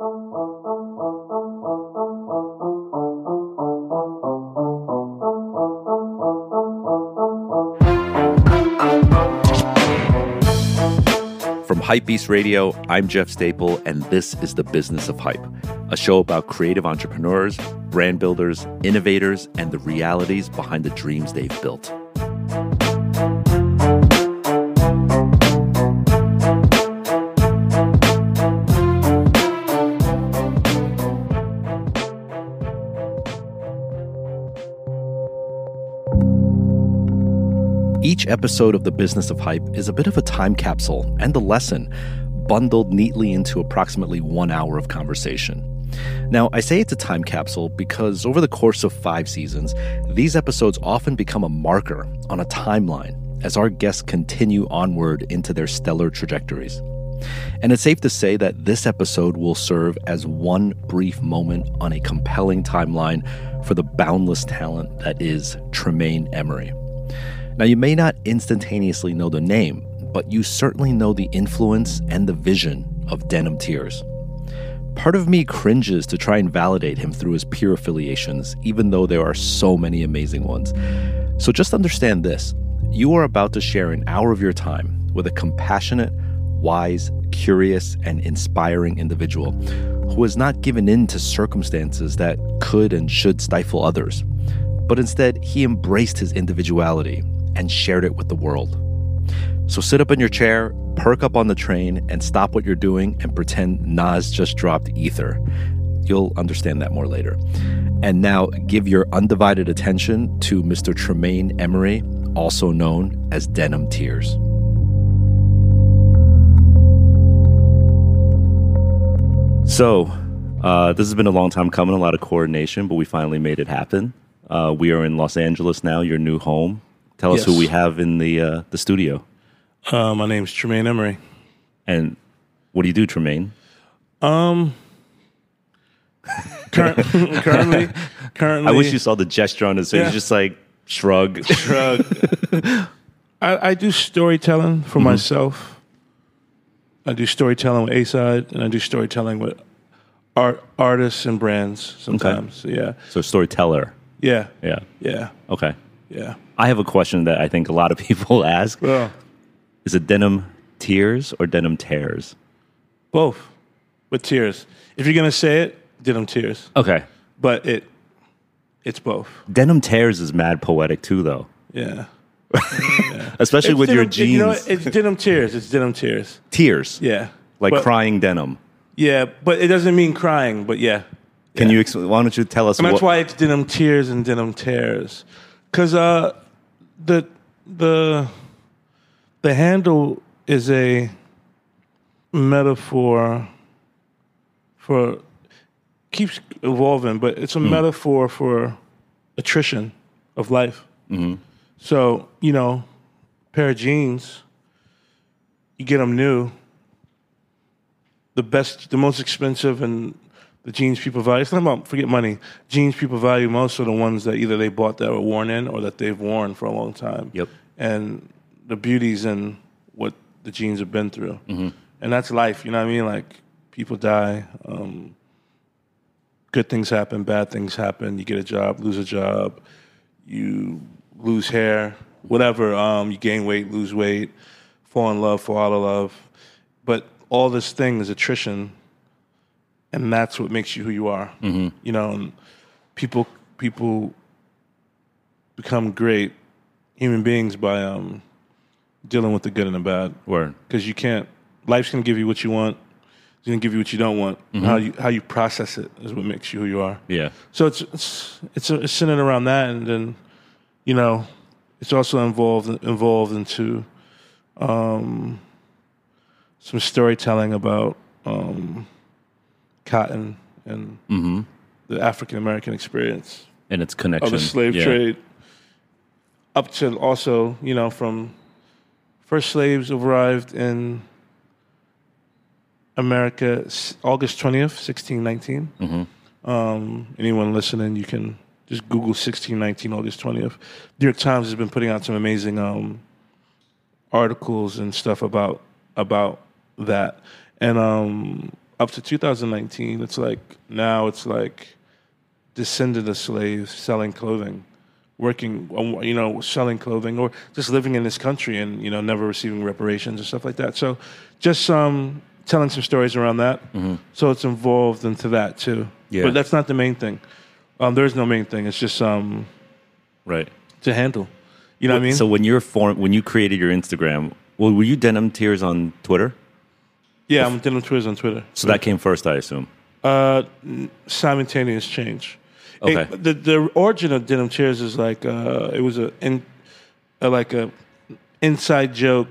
From Hypebeast Radio, I'm Jeff Staple, and this is The Business of Hype, a show about creative entrepreneurs, brand builders, innovators, and the realities behind the dreams they've built. Episode of The Business of Hype is a bit of a time capsule and a lesson, bundled neatly into approximately one hour of conversation. Now, I say it's a time capsule because over the course of five seasons, these episodes often become a marker on a timeline as our guests continue onward into their stellar trajectories. And it's safe to say that this episode will serve as one brief moment on a compelling timeline for the boundless talent that is Tremaine Emory. Now, you may not instantaneously know the name, but you certainly know the influence and the vision of Denim Tears. Part of me cringes to try and validate him through his peer affiliations, even though there are so many amazing ones. So just understand this you are about to share an hour of your time with a compassionate, wise, curious, and inspiring individual who has not given in to circumstances that could and should stifle others, but instead he embraced his individuality and shared it with the world. So sit up in your chair, perk up on the train, and stop what you're doing and pretend Nas just dropped Ether. You'll understand that more later. And now give your undivided attention to Mr. Tremaine Emory, also known as Denim Tears. So, uh, this has been a long time coming, a lot of coordination, but we finally made it happen. Uh, we are in Los Angeles now, your new home. Tell us who we have in the uh, the studio. Uh, my name's Tremaine Emory. And what do you do, Tremaine? Um, current, currently, currently, I wish you saw the gesture on his face. Yeah. He's just like shrug. shrug. I, I do storytelling for myself. I do storytelling with Acyde, and I do storytelling with art artists and brands sometimes. So, yeah, so storyteller. yeah, Yeah. yeah, Okay. yeah. I have a question that I think a lot of people ask. Well, Is it denim tears or denim tears? both with tears. If you're gonna say it, denim tears, Okay. but it, it's both. Denim tears is mad poetic too, though. Yeah. Especially It's with your denim- jeans. You know, it's denim tears. It's denim tears. tears. Yeah. Like But- crying denim. Yeah, but it doesn't mean crying. But yeah, Can Yeah. you explain? Why don't you tell us and that's why it's denim tears and denim tears, because uh, the the the handle is a metaphor for keeps evolving, but it's a mm. metaphor for attrition of life. Mm-hmm. So you know, pair of jeans, you get them new. The best, the most expensive, and the jeans people value. It's not about forget money. Jeans people value most are the ones that either they bought that were worn in or that they've worn for a long time. Yep. And the beauties in what the jeans have been through, and that's life. You know what I mean? Like people die. Um, good things happen, bad things happen. You get a job, lose a job, you lose hair, whatever. Um, you gain weight, lose weight, fall in love, fall out of love. But all this thing is attrition, and that's what makes you who you are. You know, and people people become great human beings by um, dealing with the good and the bad Word. because you can't. Life's gonna give you what you want. It's gonna give you what you don't want. How you how you process it is what makes you who you are. Yeah. So it's it's it's, it's centered around that, and then you know, it's also involved involved into um, some storytelling about um, cotton and the African American experience And its connection. of the slave Yeah. trade, up to also you know from first slaves arrived in America August twentieth, sixteen Mm-hmm. Um, anyone listening, you can just Google sixteen nineteen August twentieth. New York Times has been putting out some amazing um, articles and stuff about about that, and um, up to 2019, it's like now it's like descendant of slaves selling clothing, working, um, you know, selling clothing, or just living in this country and you know never receiving reparations and stuff like that. So, just um, telling some stories around that. So it's involved into that too. Yeah. But that's not the main thing. Um, there is no main thing. It's just um, Right. to handle. You know what I mean? So when you're form when you created your Instagram, well, were you Denim Tears on Twitter? Yeah, I'm Denim Twiz on Twitter. So that came first, I assume. Uh, simultaneous change. Okay. It- the the origin of Denim Tears is like uh, it was a, in, a like a inside joke.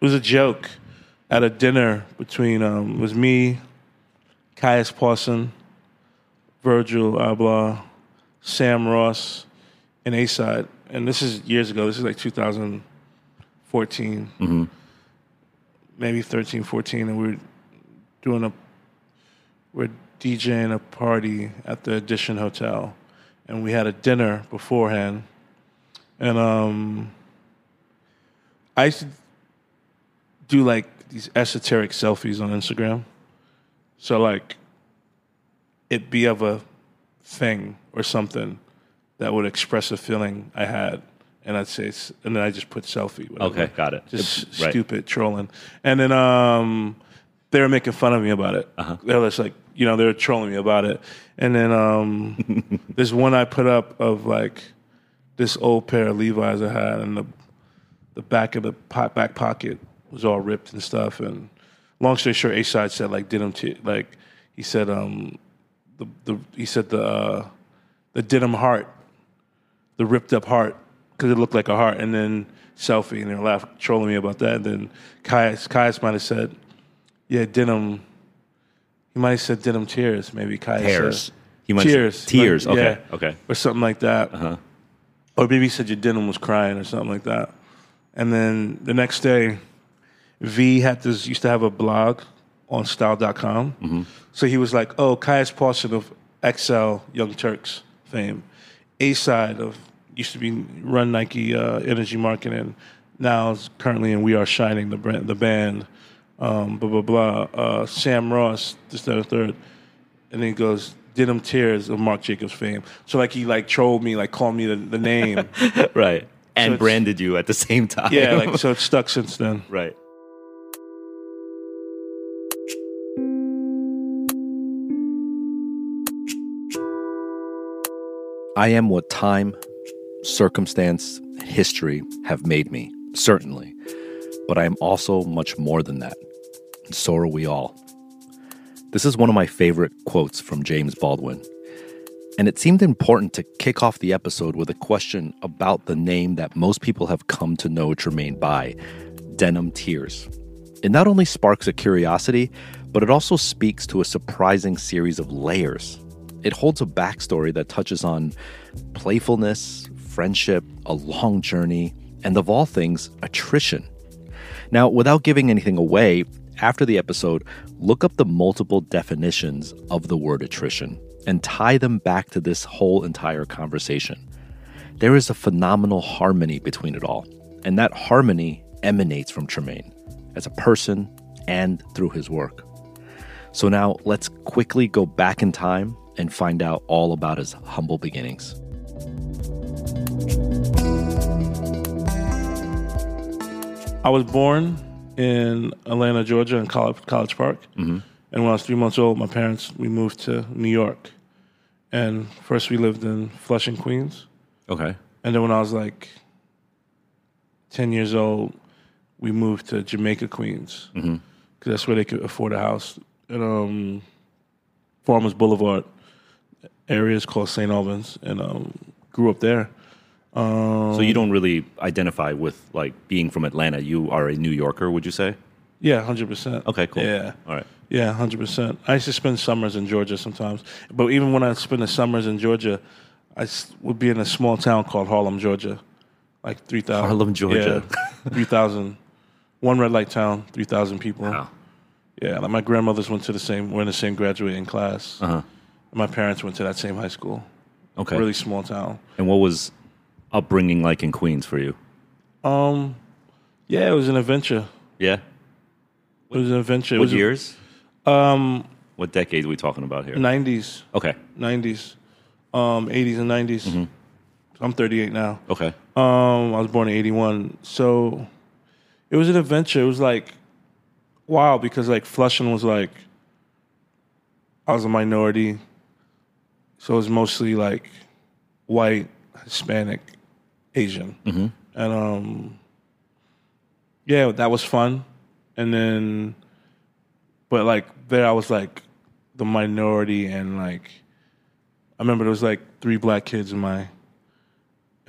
It was a joke at a dinner between um, it was me, Caius Pawson, Virgil Abloh, Sam Ross, and Acyde. And this is years ago. This is like 2014, maybe 13, 14, and we were doing a we're DJing a party at the Edition Hotel, and we had a dinner beforehand. And um, I used to do like these esoteric selfies on Instagram. So like, it be of a thing or something that would express a feeling I had, and I'd say, and then I just put selfie. whatever. Okay, got it. Just right. stupid trolling, and then um, they were making fun of me about it. Uh-huh. They were just like, you know, they were trolling me about it, and then um, there's one I put up of like this old pair of Levi's I had, and the the back of the po- back pocket was all ripped and stuff. And long story short, Acyde said like denim t- like he said um the the he said the uh, the denim heart, the ripped up heart because it looked like a heart, and then selfie, and they were laughing, trolling me about that. And then Caius Caius might have said, yeah, denim. He might have said denim tears, maybe Caius Tears. said. He might tears, say- tears. Okay. yeah, Okay. or something like that. Uh-huh. Or maybe he said your denim was crying or something like that. And then the next day, V had this used to have a blog on style.com. Mm-hmm. So he was like, oh, Caius Pawson of XL Young Turks fame. Acyde of used to be run Nike uh, Energy Marketing. Now is currently in We Are Shining, the brand, the band. Um, blah blah blah. Uh, Sam Ross, this that, and third, and then he goes Denim Tears of Marc Jacobs fame. So like he like trolled me, like called me the, the name. Right. And it's- branded you at the same time. yeah, like so it's stuck since then. right. I am what time, circumstance, history have made me, certainly. But I am also much more than that. And so are we all. This is one of my favorite quotes from James Baldwin. And it seemed important to kick off the episode with a question about the name that most people have come to know Tremaine by Denim Tears. It not only sparks a curiosity, but it also speaks to a surprising series of layers. It holds a backstory that touches on playfulness, friendship, a long journey, and of all things, attrition. Now, without giving anything away, after the episode, look up the multiple definitions of the word attrition and tie them back to this whole entire conversation. There is a phenomenal harmony between it all, and that harmony emanates from Tremaine as a person and through his work. So now let's quickly go back in time and find out all about his humble beginnings. I was born in Atlanta, Georgia, in College, College Park. And when I was three months old, my parents we moved to New York. And first we lived in Flushing, Queens. Okay. And then when I was like 10 years old, we moved to Jamaica, Queens. Because that's where they could afford a house. And um, Farmers Boulevard area is called St. Albans. And um, grew up there. So you don't really identify with like being from Atlanta. You are a New Yorker, would you say? Yeah, 100%. Okay, cool. Yeah. All right. Yeah, hundred percent. I used to spend summers in Georgia sometimes, but even when I spend the summers in Georgia, I would be in a small town called Harlem, Georgia, like three thousand. Harlem, Georgia. yeah, three thousand. One red light town, three thousand people. Wow. Yeah, like my grandmothers went to the same. We're in the same graduating class. Uh-huh. My parents went to that same high school. Okay. Really small town. And what was upbringing like in Queens for you? Um, yeah, it was an adventure. Yeah. It was an adventure. It What was a- years? What decade are we talking about here? 90s, Okay. 90s, um, 80s and 90s. I'm 38 now. Okay. Um, I was born in '81, so it was an adventure. It was like wow because like Flushing was like I was a minority, so it was mostly like white, Hispanic, Asian, and um, yeah, that was fun. And then, but like there, I was like the minority, and like I remember there was like three black kids in my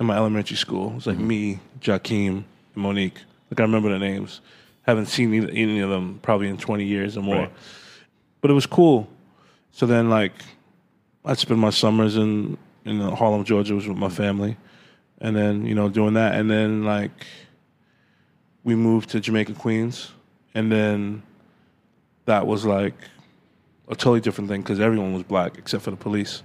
in my elementary school. It was like me, Jakeem, and Monique. Like I remember the names. Haven't seen either, any of them probably in 20 years or more. Right. But it was cool. So then, like, I'd spend my summers in in Harlem, Georgia, was with my family, and then you know doing that, and then like we moved to Jamaica, Queens, and then that was like a totally different thing because everyone was black except for the police,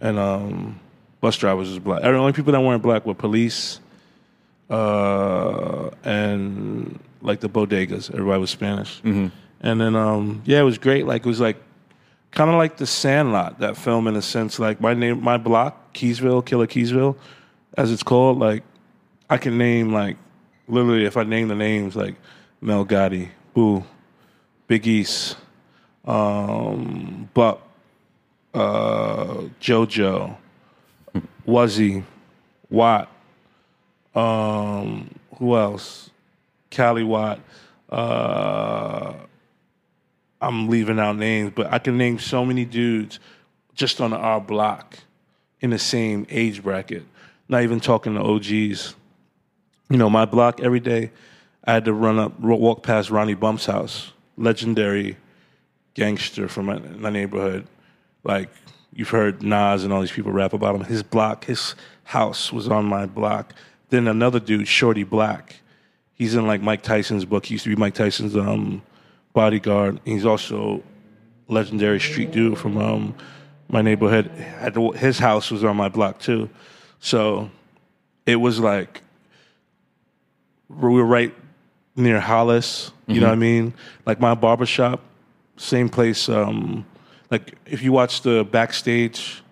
and um, bus drivers was black. The only people that weren't black were police, uh, and like the bodegas. Everybody was Spanish, and then um, yeah, it was great. Like it was like kind of like the Sandlot, that film in a sense. Like my name, my block, Keysville, Killer Keysville, as it's called. Like I can name like literally if I name the names like Mel Gotti, Boo, Big East, um, Buck, uh, JoJo, Wuzzy, Watt, um, who else? Cali Watt. Uh, I'm leaving out names, but I can name so many dudes just on our block in the same age bracket. Not even talking to OGs. You know, my block every day, I had to run up, walk past Ronnie Bump's house, legendary gangster from my, my neighborhood. Like you've heard Nas and all these people rap about him. His block, his house was on my block. Then another dude, Shorty Black. He's in like Mike Tyson's book. He used to be Mike Tyson's um, bodyguard. He's also legendary street dude from um, my neighborhood. His house was on my block too. So it was like we were right near Hollis. You know what I mean? Like my barbershop, same place. Um, like if you watch the backstage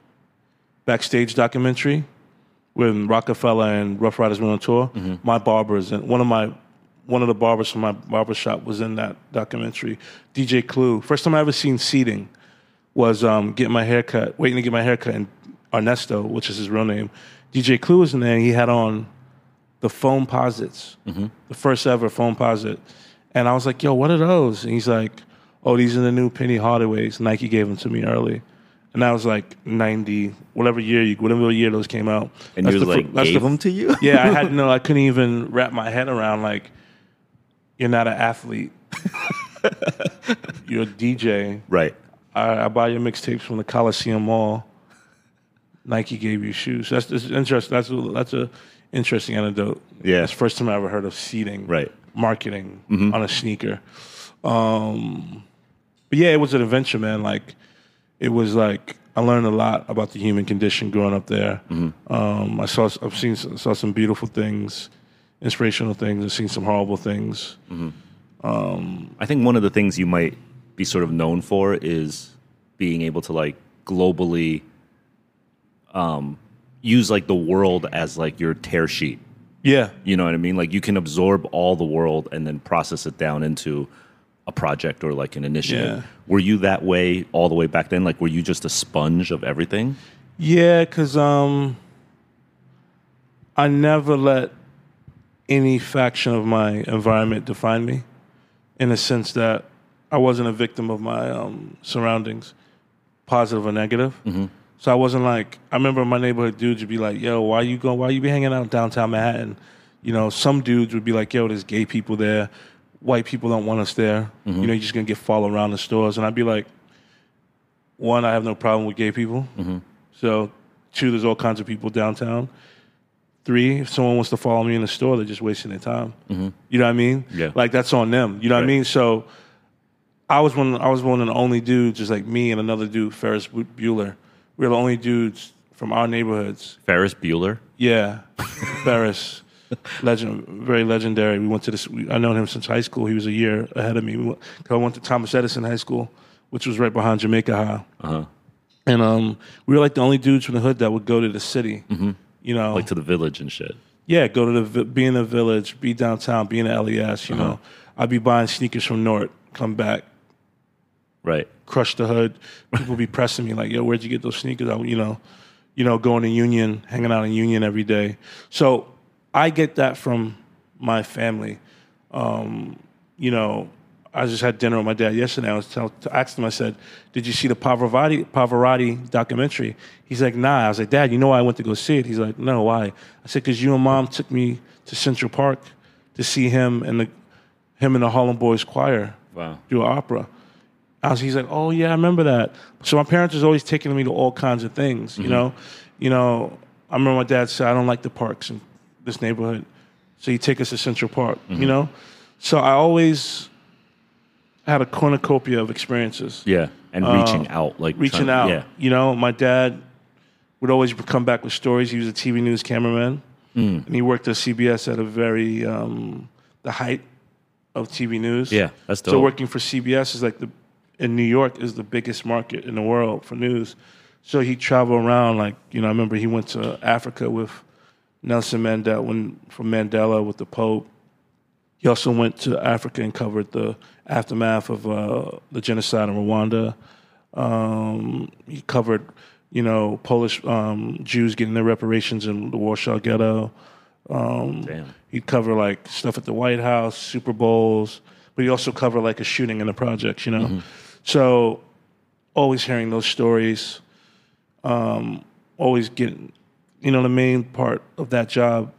backstage documentary when Rockefeller and Ruff Ryders went on tour, my barbers and one of my one of the barbers from my barbershop was in that documentary. DJ Clue. First time I ever seen seeding was um, getting my hair cut, waiting to get my hair cut, and Ernesto, which is his real name. DJ Clue was in there. And he had on the Foamposites, mm-hmm. the first ever Foamposite. And I was like, yo, what are those? And he's like, oh, these are the new Penny Hardaways. Nike gave them to me early. And that was like 90, whatever year, you, whatever year those came out. And That's you was the like, that's gave the- them to you? yeah, I had no, I couldn't even wrap my head around like, you're not an athlete. you're a DJ. Right. I, I buy your mixtapes from the Coliseum Mall. Nike gave you shoes. That's, that's interesting. That's a, that's a interesting anecdote. Yeah. That's the first time I ever heard of seeding, Right. Mm-hmm. Marketing on a sneaker. Um, but yeah, it was an adventure, man. Like it was like I learned a lot about the human condition growing up there. Mm-hmm. Um, I saw I've seen saw some beautiful things, inspirational things. I've seen some horrible things. I think one of the things you might be sort of known for is being able to like globally um, use like the world as like your tear sheet. Yeah, You know what I mean? Like you can absorb all the world and then process it down into a project or like an initiative. Yeah. Were you that way all the way back then? Like were you just a sponge of everything? Yeah, because um, I never let any faction of my environment define me, in a sense that I wasn't a victim of my um, surroundings, positive or negative. So I wasn't like I remember my neighborhood dudes would be like, "Yo, why you going? Why you be hanging out downtown Manhattan?" You know, some dudes would be like, "Yo, there's gay people there. White people don't want us there. Mm-hmm. You know, you're just gonna get followed around the stores." And I'd be like, "One, I have no problem with gay people." Mm-hmm. So, two, there's all kinds of people downtown. Three, if someone wants to follow me in the store, they're just wasting their time. Mm-hmm. You know what I mean? Yeah. Like that's on them. You know what I mean? So, I was one. I was one of the only dudes, just like me and another dude, Ferris Bueller. We were the only dudes from our neighborhoods. Ferris Bueller? Yeah, Ferris, legend, very legendary. We went to this. We, I known him since high school. He was a year ahead of me. We went, I went to Thomas Edison High School which was right behind Jamaica High. Uh-huh. And um, we were like the only dudes from the hood that would go to the city. You know, Like to the village and shit. yeah, go to the be in the village, be downtown, be in the LES. You know, I'd be buying sneakers from Nort, come back, Right. crush the hood. People be pressing me like, "Yo, where'd you get those sneakers?" I, you know, you know, going to Union, hanging out in Union every day. So I get that from my family. Um, you know, I just had dinner with my dad yesterday. I was tell, to asked him. I said, "Did you see the Pavarotti Pavarotti documentary?" He's like, "Nah." I was like, "Dad, you know why I went to go see it?" He's like, "No, why?" I said, "Because you and mom took me to Central Park to see him and the him and the Harlem Boys Choir Wow. do an opera." I was, he's like, oh yeah, I remember that. So my parents was always taking me to all kinds of things, you know. You know, I remember my dad said, I don't like the parks in this neighborhood, so you take us to Central Park, you know. So I always had a cornucopia of experiences, Yeah. And reaching out, like reaching trying- out. Yeah. You know, my dad would always come back with stories. He was a TV news cameraman, Mm. and he worked at CBS at a very um, the height of TV news. Yeah, that's dope. So working for CBS is like the in New York is the biggest market in the world for news. So he traveled around like you know I remember he went to Africa with Nelson Mandela when from Mandela with the Pope. He also went to Africa and covered the aftermath of uh, the genocide in Rwanda. Um, he covered you know Polish um, Jews getting their reparations in the Warsaw Ghetto. Um, Damn. He'd cover like stuff at the White House, Super Bowls, but he also covered like a shooting in the projects, you know. So always hearing those stories, um, always getting, you know, the main part of that job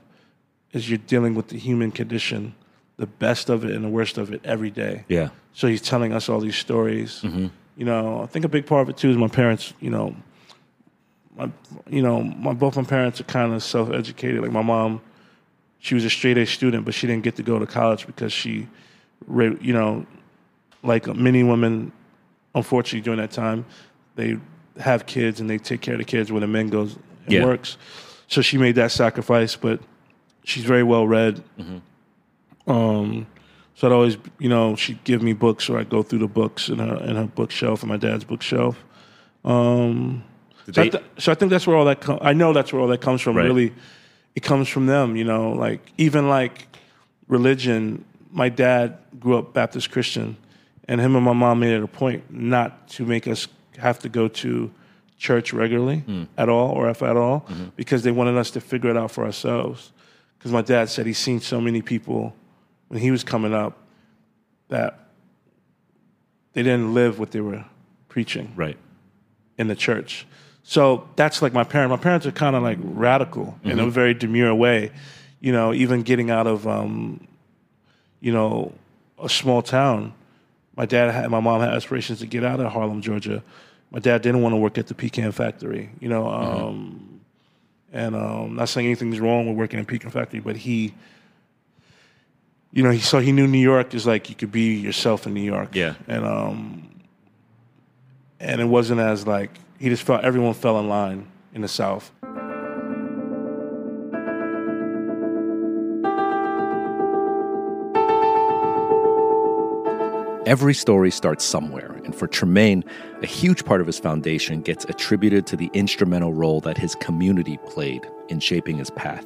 is you're dealing with the human condition, the best of it and the worst of it every day. Yeah. So he's telling us all these stories. You know, I think a big part of it too is my parents. You know, my you know my both my parents are kind of self educated. Like my mom, she was a straight A student, but she didn't get to go to college because she, you know, like many women, unfortunately during that time, they have kids and they take care of the kids when the men goes and Yeah. works. So she made that sacrifice, but she's very well read. Um, so I'd always, you know, she'd give me books, or I'd go through the books in her in her bookshelf, and my dad's bookshelf. Um, so, I th- so I think that's where all that. Com- I know that's where all that comes from. Right. Really, it comes from them. You know, like even like religion. My dad grew up Baptist Christian, and him and my mom made it a point not to make us have to go to church regularly hmm. at all, or if at all, mm-hmm. because they wanted us to figure it out for ourselves. Because my dad said he's seen so many people when he was coming up that they didn't live what they were preaching Right. in the church. So that's like my parents. My parents are kind of like radical in a mm-hmm. very demure way. You know, even getting out of, um, you know, a small town. My dad had, my mom had aspirations to get out of Harlem, Georgia. My dad didn't want to work at the pecan factory. You know, um, and um, not saying anything's wrong with working in pecan factory, but he, you know, he so he knew New York is like you could be yourself in New York. Yeah. and um, and it wasn't as like he just felt everyone fell in line in the South. Every story starts somewhere, and for Tremaine, a huge part of his foundation gets attributed to the instrumental role that his community played in shaping his path.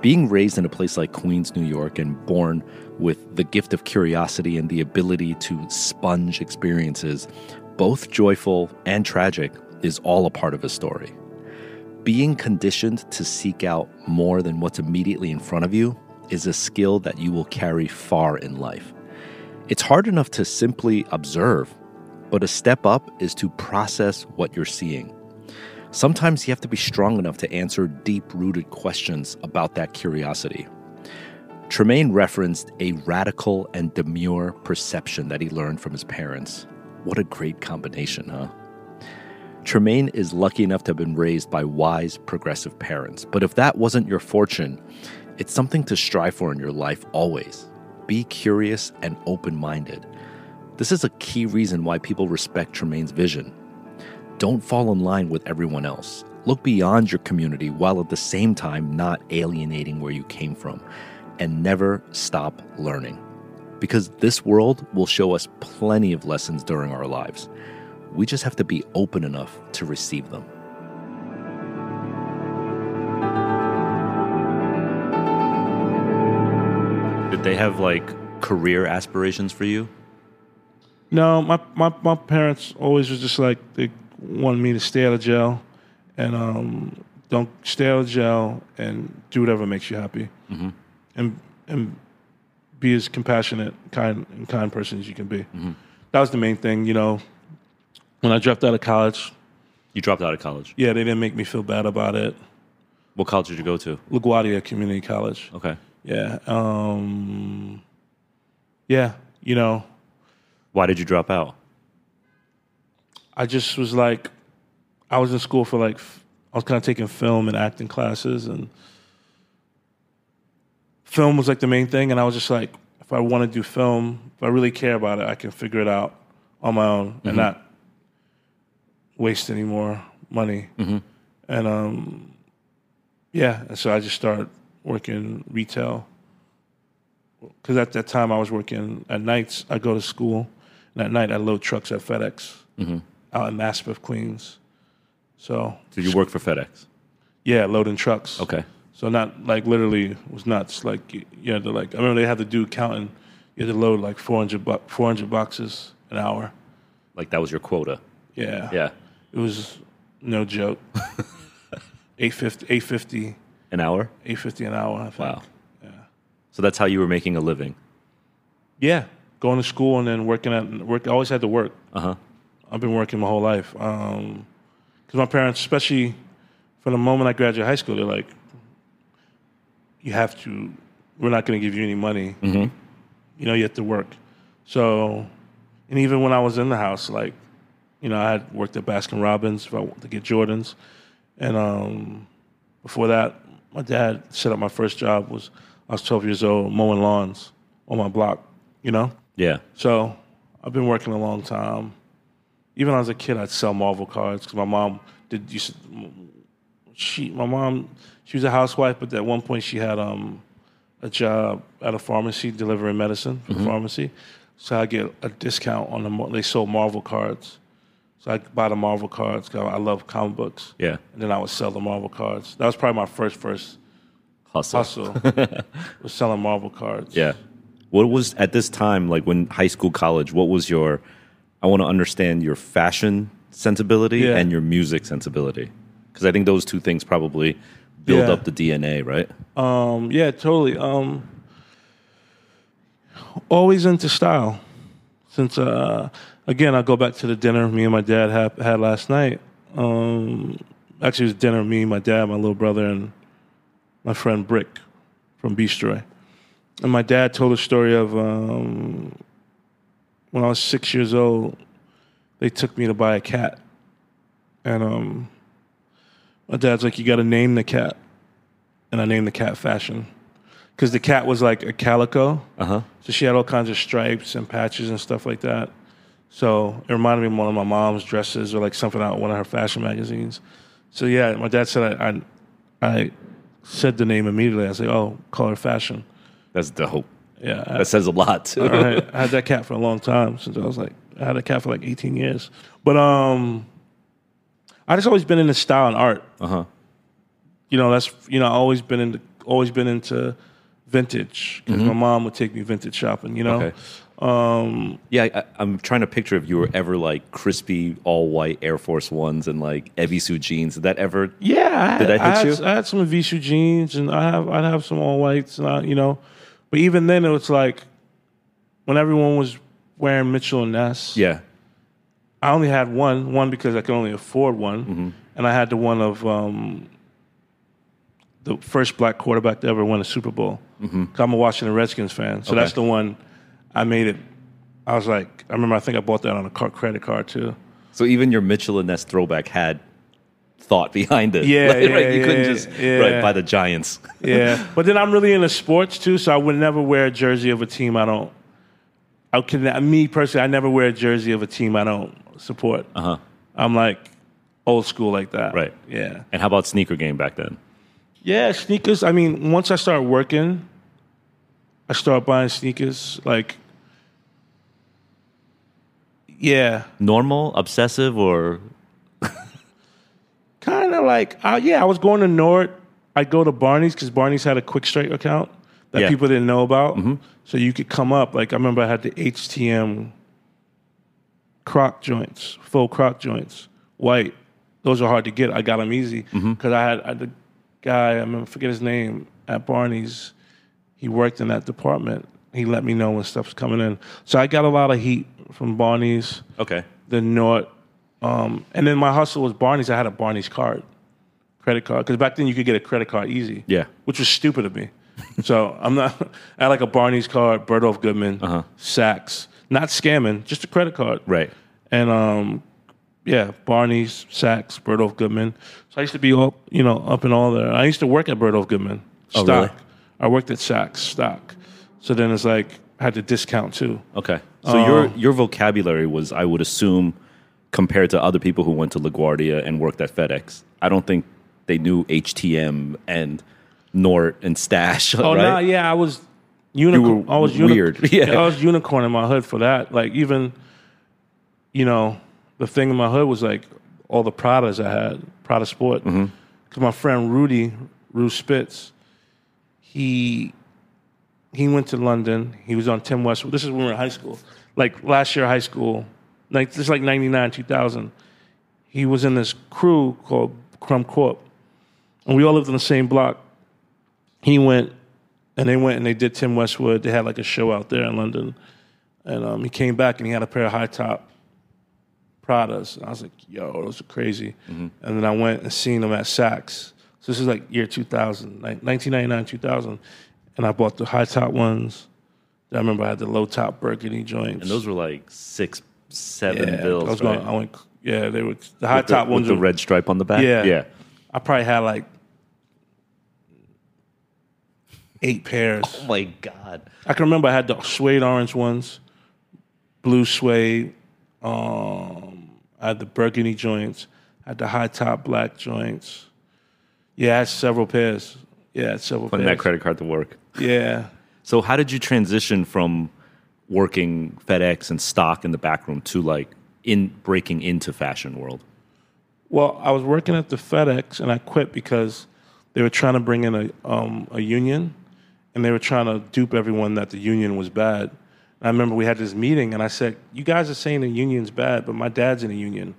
Being raised in a place like Queens, New York, and born with the gift of curiosity and the ability to sponge experiences, both joyful and tragic, is all a part of his story. Being conditioned to seek out more than what's immediately in front of you is a skill that you will carry far in life. It's hard enough to simply observe, but a step up is to process what you're seeing. Sometimes you have to be strong enough to answer deep rooted questions about that curiosity. Tremaine referenced a radical and demure perception that he learned from his parents. What a great combination, huh? Tremaine is lucky enough to have been raised by wise, progressive parents. But if that wasn't your fortune, it's something to strive for in your life always. Be curious and open minded. This is a key reason why people respect Tremaine's vision. Don't fall in line with everyone else. Look beyond your community while at the same time not alienating where you came from. And never stop learning. because this world will show us plenty of lessons during our lives. We just have to be open enough to receive them. They have like career aspirations for you? No, my, my, my parents always was just like they wanted me to stay out of jail and um, don't stay out of jail and do whatever makes you happy and and be as compassionate, kind and kind person as you can be. That was the main thing, you know. When I dropped out of college, You dropped out of college. yeah, they didn't make me feel bad about it. What college did you go to? LaGuardia Community College. Okay. Yeah. Um, yeah, you know, Why did you drop out? I just was like, I was in school for like, I was kind of taking film and acting classes, and film was like the main thing. And I was just like, if I want to do film, if I really care about it, I can figure it out on my own and not waste any more money. And um, yeah, and so I just started working retail. Because at that time I was working at nights. I go to school, and at night I load trucks at FedEx mm-hmm. out in Maspeth, Queens. So So you work for FedEx. yeah, loading trucks. Okay. So not like literally it was nuts. Like you had to like I remember they had to do counting. You had to load like 400 bu- 400 boxes an hour. Like that was your quota. Yeah. Yeah. It was no joke. 850 850 An hour? 850 an hour. I think. Wow. Yeah. So that's how you were making a living. Yeah. Going to school and then working at work. I always had to work. Uh huh. I've been working my whole life. Because my parents, especially from the moment I graduated high school, they're like, you have to, we're not going to give you any money. You know, you have to work. So, and even when I was in the house, like, you know, I had worked at Baskin Robbins if I wanted to get Jordans. And um, before that, my dad set up my first job was, I was 12 years old, mowing lawns on my block, you know? Yeah. So I've been working a long time. Even when I was a kid, I'd sell Marvel cards because my mom did. Used to, she, my mom, she was a housewife, but at one point she had um, a job at a pharmacy delivering medicine for the pharmacy. So I get a discount on the. They sold Marvel cards, so I buy the Marvel cards. 'cause I love comic books. Yeah. And then I would sell the Marvel cards. That was probably my first first Hustle. hustle. was selling Marvel cards. Yeah. What was at this time, like when high school, college, what was your, I want to understand your fashion sensibility Yeah. and your music sensibility. Because I think those two things probably build Yeah. up the DNA, right? Um, yeah, totally. Um, always into style. Since uh, again, I'll go back to the dinner me and my dad had, had last night. Um, actually, it was dinner me, my dad, my little brother, and my friend Brick from Beastroy. And my dad told a story of um, when I was six years old. They took me to buy a cat, and um, my dad's like, "You got to name the cat." and I named the cat Fashion because the cat was like a calico. Uh huh. So she had all kinds of stripes and patches and stuff like that. So it reminded me of one of my mom's dresses or like something out of one of her fashion magazines. So yeah, my dad said I, I, I said the name immediately. I said, "Oh, call her Fashion." That's dope. Yeah, I, That says a lot, too. I had, I had that cat for a long time since I was like I had a cat for like 18 years. But um, I just always been into style and art. Uh huh. you know that's you know I always been into always been into vintage because my mom would take me vintage shopping. You know, Okay. Yeah, I, I'm trying to picture if you were ever like crispy, all white Air Force Ones and like Evisu jeans. Did that ever? yeah. I Did that I hit had, you? I had some Visu jeans and I have I'd have some all whites and I, you know, but even then it was like when everyone was wearing Mitchell and Ness. Yeah. I only had one one because I could only afford one, Mm-hmm. and I had the one of um, the first black quarterback to ever win a Super Bowl. Mm-hmm. I'm a Washington Redskins fan, so Okay. that's the one I made it. I was like, I remember I think I bought that on a car, credit card too. So even your Mitchell and Ness throwback had thought behind it. Yeah, Like, yeah, right? You couldn't yeah, just yeah. right by the Giants. Yeah, but then I'm really into sports too, so I would never wear a jersey of a team I don't. I can me personally, I never wear a jersey of a team I don't support. Uh huh. I'm like old school like that. Right. Yeah. And how about sneaker game back then? Yeah, sneakers. I mean, once I started working, I started buying sneakers. Like Yeah, Normal, obsessive, or kind of like uh, yeah. I was going to Nort. I'd go to Barney's because Barney's had a quick strike account that Yeah. people didn't know about. So you could come up. Like I remember, I had the HTM croc joints, full croc joints, white. Those are hard to get. I got them easy because I had, I had the guy. I remember, forget his name at Barney's. He worked in that department. He let me know when stuff's coming in. So I got a lot of heat from Barney's okay. the North. Um, and then my hustle was Barney's. I had a Barney's card, credit card, because back then you could get a credit card easy. Yeah. which was stupid of me. so I'm not. I had like a Barney's card, Bergdorf Goodman, Uh-huh. Saks, not scamming, just a credit card. Right. And um, yeah, Barney's, Saks, Bergdorf Goodman. So I used to be all you know up in all there. I used to work at Bergdorf Goodman Oh, stock. really? I worked at Saks stock. So then it's like I had to discount too. Okay. So your your vocabulary was, I would assume, compared to other people who went to LaGuardia and worked at FedEx. I don't think they knew HTM and Nort and Stash. Oh right? no, yeah, I was unicorn. I was uni- weird. Yeah. I was unicorn in my hood for that. Like even, you know, the thing in my hood was like all the Pradas I had, Prada Sport. Because Mm-hmm. my friend Rudy, Ru Spitz, he he went to London. He was on Tim Westwood. This is when we were in high school. Like last year, high school. Like this is like ninety nine, two thousand. He was in this crew called Crumb Corp, and we all lived in the same block he went and they went and they did Tim Westwood. They had like a show out there in London. And um, he came back and he had a pair of high top Pradas. And I was like, yo, those are crazy. And then I went and seen them at Saks. So this is like year 2000, like 1999, 2000. And I bought the high top ones. I remember I had the low top burgundy joints. And those were like six, seven yeah, bills. I was right? going, I went, yeah, they were the high With the- top ones. with the red stripe on the back. Yeah. Yeah. I probably had like eight pairs. Oh my god. I can remember I had the suede orange ones, blue suede. Um, I had the burgundy joints. I had the high top black joints. Yeah, I had several pairs. Yeah, I had several Putting pairs. that credit card to work. Yeah. So how did you transition from working FedEx and stock in the back room to like in breaking into fashion world? Well, I was working at the FedEx and I quit because they were trying to bring in a um, a union, and they were trying to dupe everyone that the union was bad. And I remember we had this meeting, and I said, "You guys are saying the union's bad, but my dad's in a union,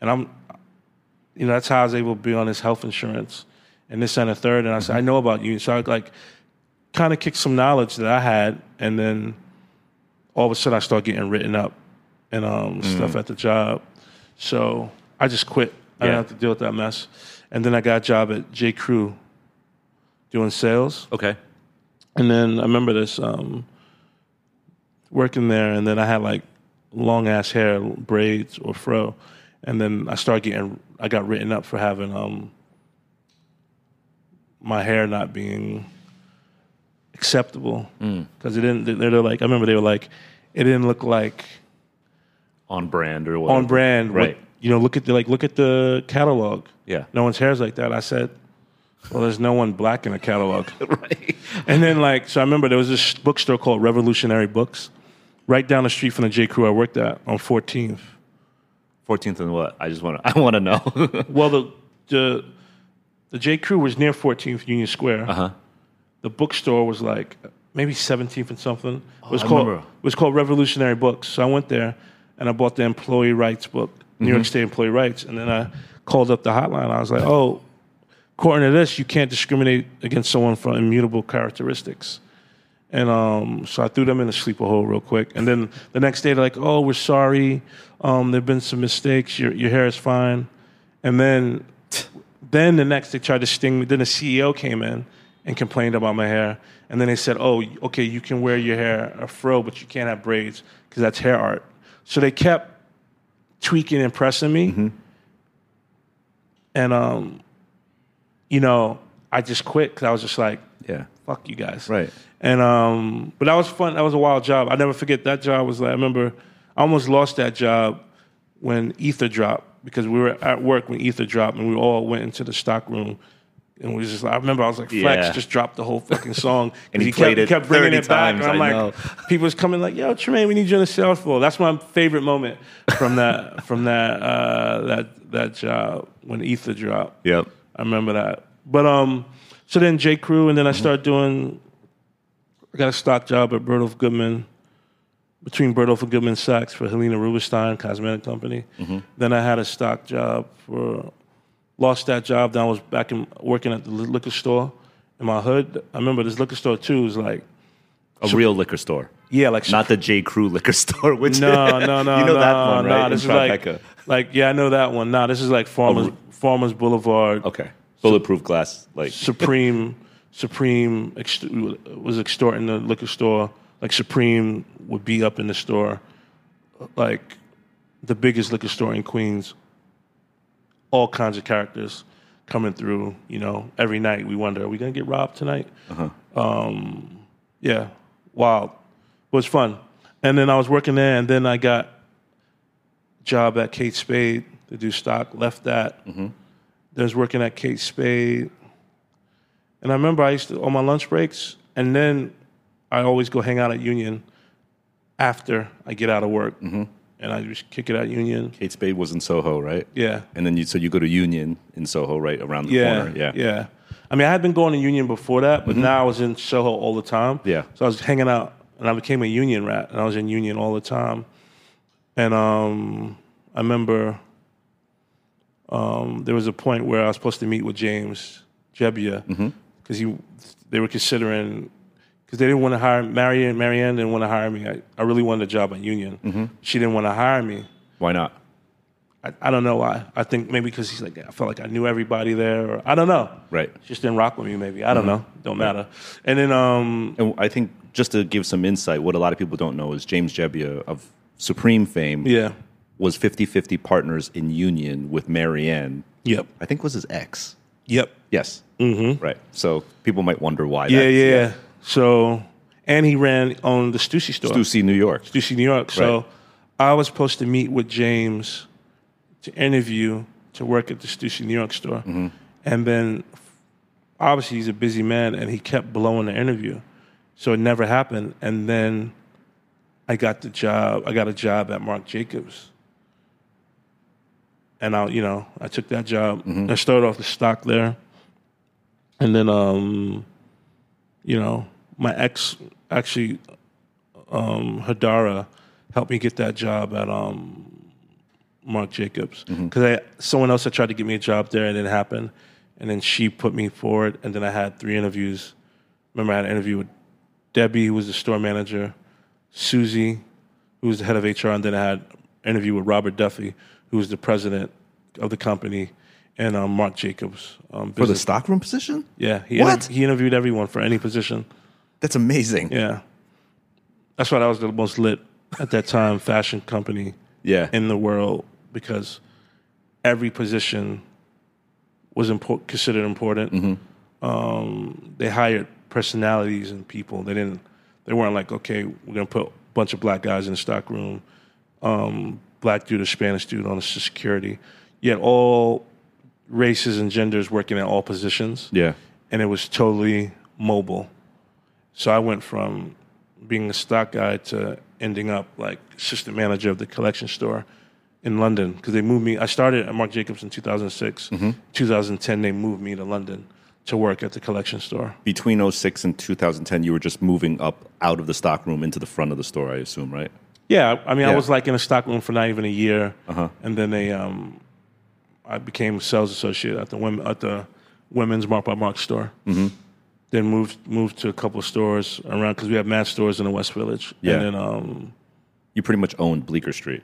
and I'm, you know, that's how I was able to be on his health insurance and this and a third. And I said, I know about unions, so I was like kind of kicked some knowledge that I had, and then all of a sudden I started getting written up and um, stuff at the job. So I just quit. I Yeah. didn't have to deal with that mess. And then I got a job at J. Crew doing sales. Okay. And then I remember this um, working there, and then I had like long ass hair, braids or fro, and then I started getting, I got written up for having um, my hair not being acceptable because it didn't. They're they're like, I remember they were like, it didn't look like On brand or whatever. on brand, Right. What, you know, look at the like, look at the catalog. Yeah. no one's hair's like that. I said, well, there's no one black in the catalog. right. And then like, so I remember there was this bookstore called Revolutionary Books, right down the street from the J. Crew I worked at on 14th. 14th and what? I just want to I want to know. Well, the the the J. Crew was near 14th Union Square. uh-huh. The bookstore was like maybe 17th and something. It was I called remember. it was called Revolutionary Books. So I went there and I bought the employee rights book, New Mm-hmm. York State employee rights, and then I called up the hotline. I was like, "Oh, according to this, you can't discriminate against someone for immutable characteristics." And um, so I threw them in the sleeper hole real quick. And then the next day, they're like, "Oh, we're sorry. Um, there've been some mistakes. Your your hair is fine." And then, then the next they tried to sting me. Then the CEO came in and complained about my hair. And then they said, "Oh, okay, you can wear your hair a fro, but you can't have braids because that's hair art." So they kept tweaking and pressing me. And um, you know, I just quit because I was just like, Yeah. "Fuck you guys." Right. And um, but that was fun. That was a wild job. I never forget that job. Was like I remember, I almost lost that job when Ether dropped because we were at work when Ether dropped, and we all went into the stock room And we just, I remember I was like, Flex Yeah. just dropped the whole fucking song. And he kept, played it kept bringing it back. times, And I'm I like, know. people was coming like, yo, Tremaine, we need you on the sales floor. That's my favorite moment from that, from that, uh, that, that job when Ether dropped. Yep. I remember that. But um, so then J. Crew, and then I started doing. I got a stock job at Bergdorf Goodman, between Bergdorf and Goodman Sachs for Helena Rubinstein Cosmetic Company. Then I had a stock job for. Lost that job. Then I was back in working at the liquor store in my hood. I remember this liquor store too was like, A real liquor store. yeah, like Not the J. Crew liquor store, which no, no, no, you know no, that one, right? No, in this is like, Tribeca. like yeah, I know that one. Nah, this is like Farmers oh, Farmers Boulevard. okay, bulletproof glass, like Supreme Supreme ext- was extorting the liquor store. Like Supreme would be up in the store, like the biggest liquor store in Queens. All kinds of characters coming through. You know, every night we wonder, are we gonna get robbed tonight? Uh-huh. Um, yeah, wild. It was fun. And then I was working there, and then I got a job at Kate Spade to do stock. Left that. Mm-hmm. Then I was working at Kate Spade. And I remember I used to, on my lunch breaks, and then I always go hang out at Union after I get out of work. Mm-hmm. And I just kick it at Union. Kate Spade was in Soho, right? Yeah. And then you so you go to Union in Soho, right around the Yeah. corner. Yeah. Yeah. I mean, I had been going to Union before that, but now I was in Soho all the time. Yeah. So I was hanging out, and I became a Union rat, and I was in Union all the time. And um, I remember um, there was a point where I was supposed to meet with James Jebbia because he they were considering because they didn't want to hire Marianne. Marianne didn't want to hire me. I, I really wanted a job at Union. She didn't want to hire me. Why not? I, I don't know why. I think maybe because he's like I felt like I knew everybody there, or I don't know. Right. She just didn't rock with me. Maybe I don't know. Don't matter. And then um, And I think just to give some insight, what a lot of people don't know is James Jebbia of Supreme fame yeah, was 50-50 partners in Union with Marianne. yep, I think was his ex. yep, Yes. Mm-hmm. Right. So people might wonder why. yeah, yeah, yeah. So and he ran on the Stussy store, Stussy, New York. Stussy, New York. So Right. I was supposed to meet with James to interview to work at the Stussy, New York store, Mm-hmm. and then obviously he's a busy man, and he kept blowing the interview, so it never happened. And then I got the job. I got a job at Marc Jacobs. And I, you know, I took that job. I started off the stock there, and then, um, you know, my ex actually, um, Hadara, helped me get that job at um, Marc Jacobs because I someone else had tried to get me a job there, and it didn't happen. And then she put me forward, and then I had three interviews. Remember, I had an interview with Debbie, who was the store manager, Susie, who was the head of HR, and then I had an interview with Robert Duffy, who was the president of the company, and um, Marc Jacobs. Um, For the stockroom position? yeah, he, What? interv- he interviewed everyone for any position. That's amazing. Yeah, that's why I was the most lit at that time fashion company Yeah. in the world because every position was considered important. Um, they hired personalities and people. They didn't. They weren't like, okay, we're gonna put a bunch of black guys in the stock room, um, black dude or Spanish dude on the security. Yet all races and genders working at all positions yeah. and it was totally mobile. So I went from being a stock guy to ending up like assistant manager of the collection store in London because they moved me. I started at Marc Jacobs in 2006. 2010, they moved me to London to work at the collection store. Between 06 and 2010, you were just moving up out of the stockroom into the front of the store, I assume, right? Yeah, I mean, I was like in a stock room for not even a year, and then they, um, I became sales associate at the women at the women's Marc by Marc store. Mm-hmm. Then moved moved to a couple of stores around because we have mad stores in the West Village. Yeah. and then um, You pretty much owned Bleecker Street.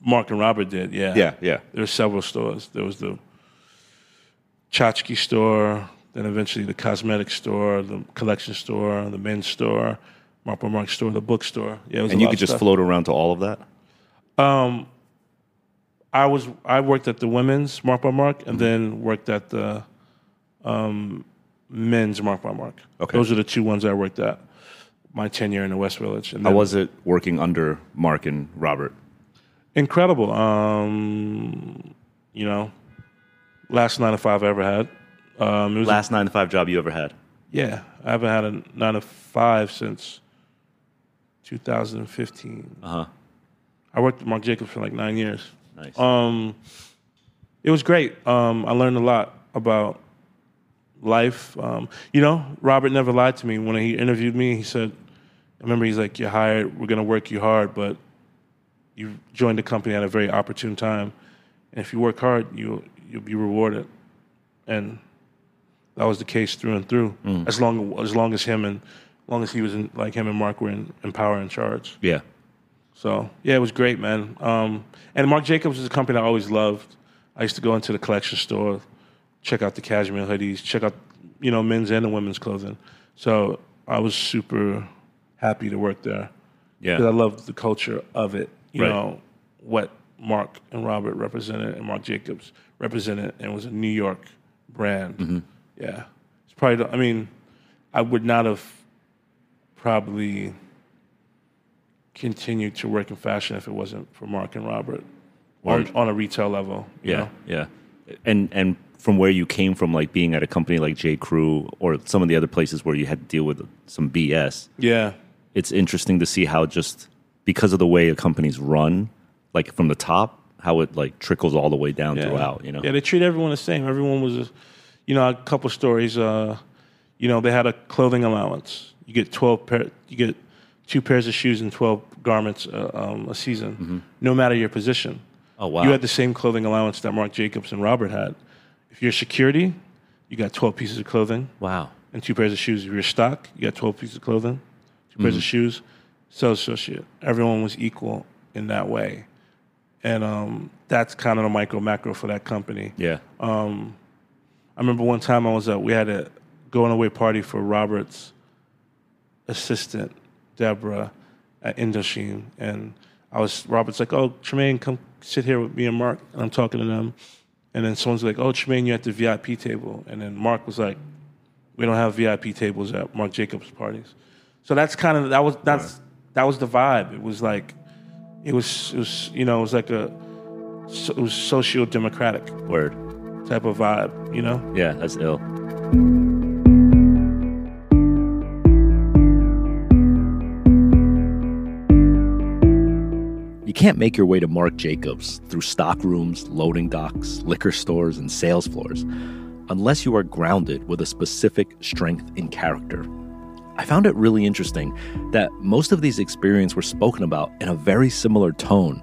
Marc and Robert did. Yeah, Yeah, yeah. There were several stores. There was the Tchotchke store, then eventually the cosmetic store, the collection store, the men's store, Marc Marc store, the bookstore. Yeah, it was And you could just float around to all of that? Um, I was I worked at the women's Marc by Marc and then worked at the um, men's Marc by Marc. Okay. those are the two ones I worked at. My tenure in the West Village. And How was it working under Marc and Robert? incredible? Um, you know, last nine to five I ever had. Um, it was Last nine to five job you ever had? yeah, I haven't had a nine to five since 2015. Uh huh. I worked with Marc Jacobs for like nine years. Nice. Um, it was great. Um, I learned a lot about life. Um, you know, Robert never lied to me when he interviewed me. He said, "I remember he's like, you're hired. We're gonna work you hard, but you joined the company at a very opportune time, and if you work hard, you you'll be rewarded." And that was the case through and through. As long as long as him and as long as he was in, like him and Marc were in, in power and charge. yeah. So yeah, it was great, man. Um, and Marc Jacobs is a company I always loved. I used to go into the collection store, check out the cashmere hoodies, check out you know men's and the women's clothing. So I was super happy to work there Yeah. because I loved the culture of it. You Right. know what Marc and Robert represented, and Marc Jacobs represented, and was a New York brand. Mm-hmm. Yeah, it's probably. the- I mean, I would not have probably continued to work in fashion if it wasn't for Marc and Robert on, on a retail level. Yeah, know? yeah. And and from where you came from, like being at a company like J. Crew or some of the other places where you had to deal with some BS, yeah, it's interesting to see how just because of the way a company's run, like from the top, how it like trickles all the way down yeah. throughout. You know. Yeah, they treat everyone the same. Everyone was, a, you know, a couple stories. Uh, you know, they had a clothing allowance. You get twelve pair. You get two pairs of shoes and twelve garments uh, um, a season, no matter your position. Oh wow. You had the same clothing allowance that Marc Jacobs and Robert had. If you're security, you got twelve pieces of clothing. wow. and two pairs of shoes. If you're stock, you got 12 pieces of clothing, 2 pairs of shoes. Sales associate. Everyone was equal in that way. And um, that's kind of the micro macro for that company. Yeah. I remember one time I was at, we had a going away party for Robert's assistant, Deborah, at Indochine. And I was, Robert's like, oh, Tremaine, come sit here with me and Marc. And I'm talking to them. And then someone's like, oh, Tremaine, you're at the VIP table. And then Marc was like, we don't have VIP tables at Marc Jacobs parties. So that's kind of, that was, that's, that was the vibe. It was like, it was, it was, you know, it was like a, it was socio democratic Word. type of vibe, you know? Yeah, that's ill. You can't make your way to Marc Jacobs through stock rooms, loading docks, liquor stores, and sales floors unless you are grounded with a specific strength in character. I found it really interesting that most of these experiences were spoken about in a very similar tone,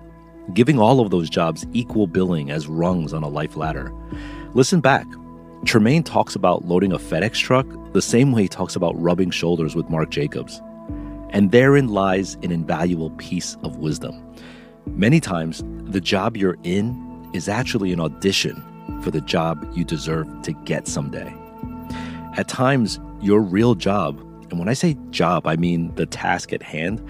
giving all of those jobs equal billing as rungs on a life ladder. Listen back. Tremaine talks about loading a FedEx truck the same way he talks about rubbing shoulders with Marc Jacobs. And therein lies an invaluable piece of wisdom. Many times, the job you're in is actually an audition for the job you deserve to get someday. At times, your real job, and when I say job, I mean the task at hand,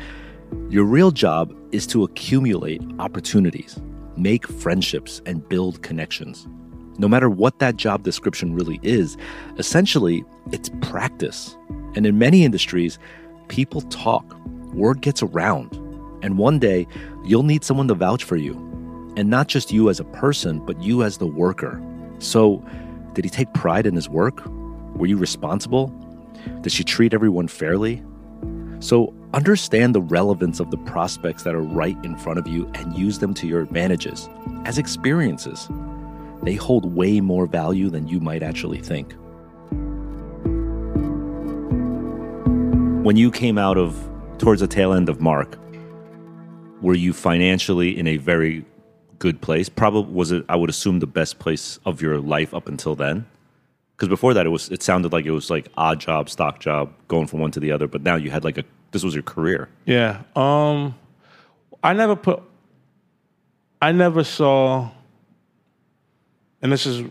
your real job is to accumulate opportunities, make friendships, and build connections. No matter what that job description really is, essentially, it's practice. And in many industries, people talk, word gets around, and one day you'll need someone to vouch for you. And not just you as a person, but you as the worker. So, did he take pride in his work? Were you responsible? Did she treat everyone fairly? So, understand the relevance of the prospects that are right in front of you and use them to your advantages as experiences. They hold way more value than you might actually think. When you came out of towards the tail end of Mark, were you financially in a very good place? Probably was it I would assume the best place of your life up until then? Because before that it was it sounded like it was like odd job, stock job, going from one to the other, but now you had like a this was your career. Yeah. Um, I never put, I never saw, and this is